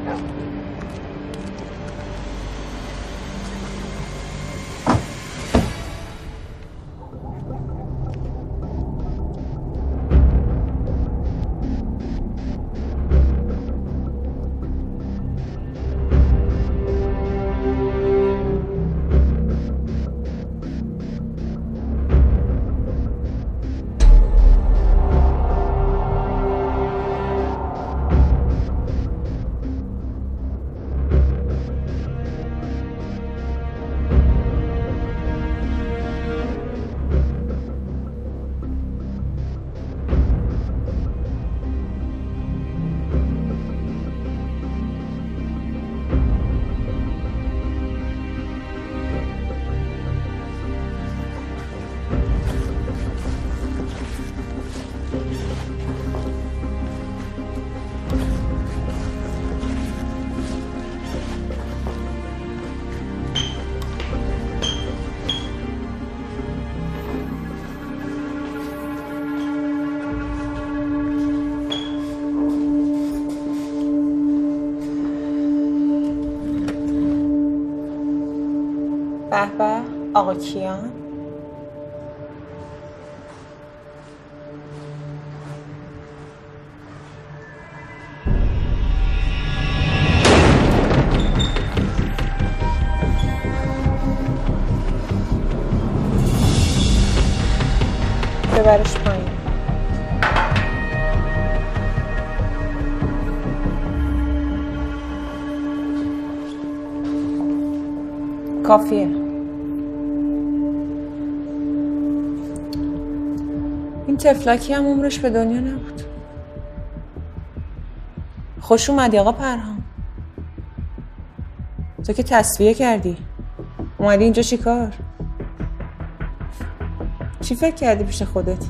[SPEAKER 24] آقا کیان ببرش پایین کافیه این تفلکی هم عمرش به دنیا نبود. خوش اومدی آقا پرهام. تو که تصفیه کردی. اومدی اینجا چیکار چی فکر کردی پیش خودت؟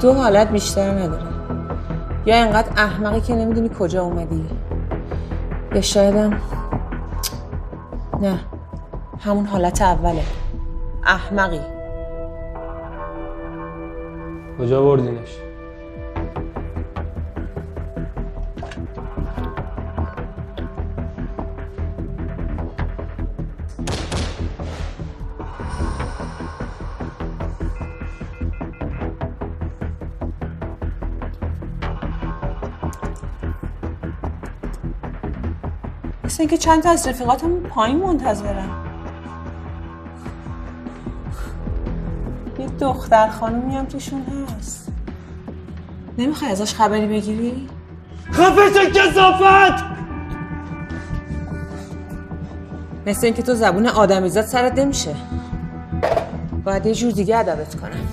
[SPEAKER 24] دو حالت بیشتر نداره. یا انقدر احمقی که نمی‌دونی کجا اومدی. یا شایدم نه. همون حالت اوله. احمقی.
[SPEAKER 11] کجا بردینش؟
[SPEAKER 24] اینکه چند تا از رفیقاتمون پایین منتظرن. دختر خانومی هم توشون هست. نمی‌خوای ازش خبری بگیری؟
[SPEAKER 19] خفه شو کسافت!
[SPEAKER 24] مثل اینکه تو زبون آدمیزاد سرت نمیشه. باید یه جور دیگه ادبت کنم.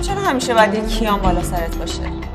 [SPEAKER 24] چرا همیشه باید یه کیان بالا سرت باشه؟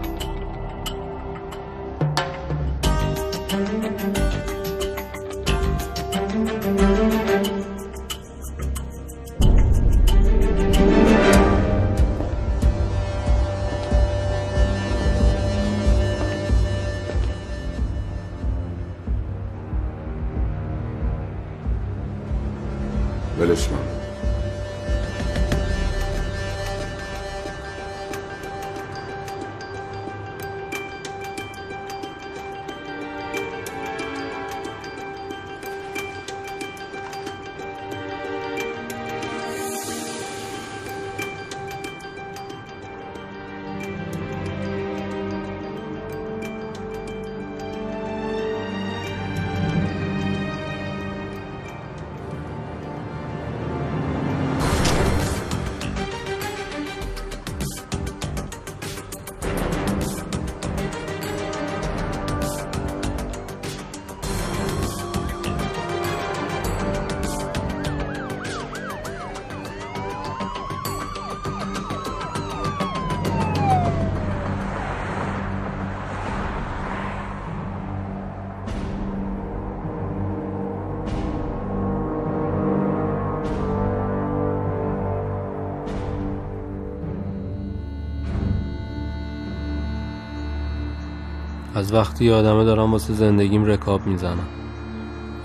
[SPEAKER 2] وقتی یادمه دارم واسه زندگیم رکاب می‌زنم.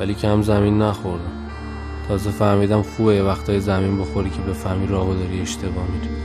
[SPEAKER 2] ولی کم زمین نخوردم تازه فهمیدم خوبه وقتای زمین بخوری که بفهمی راه و داری اشتباه میری.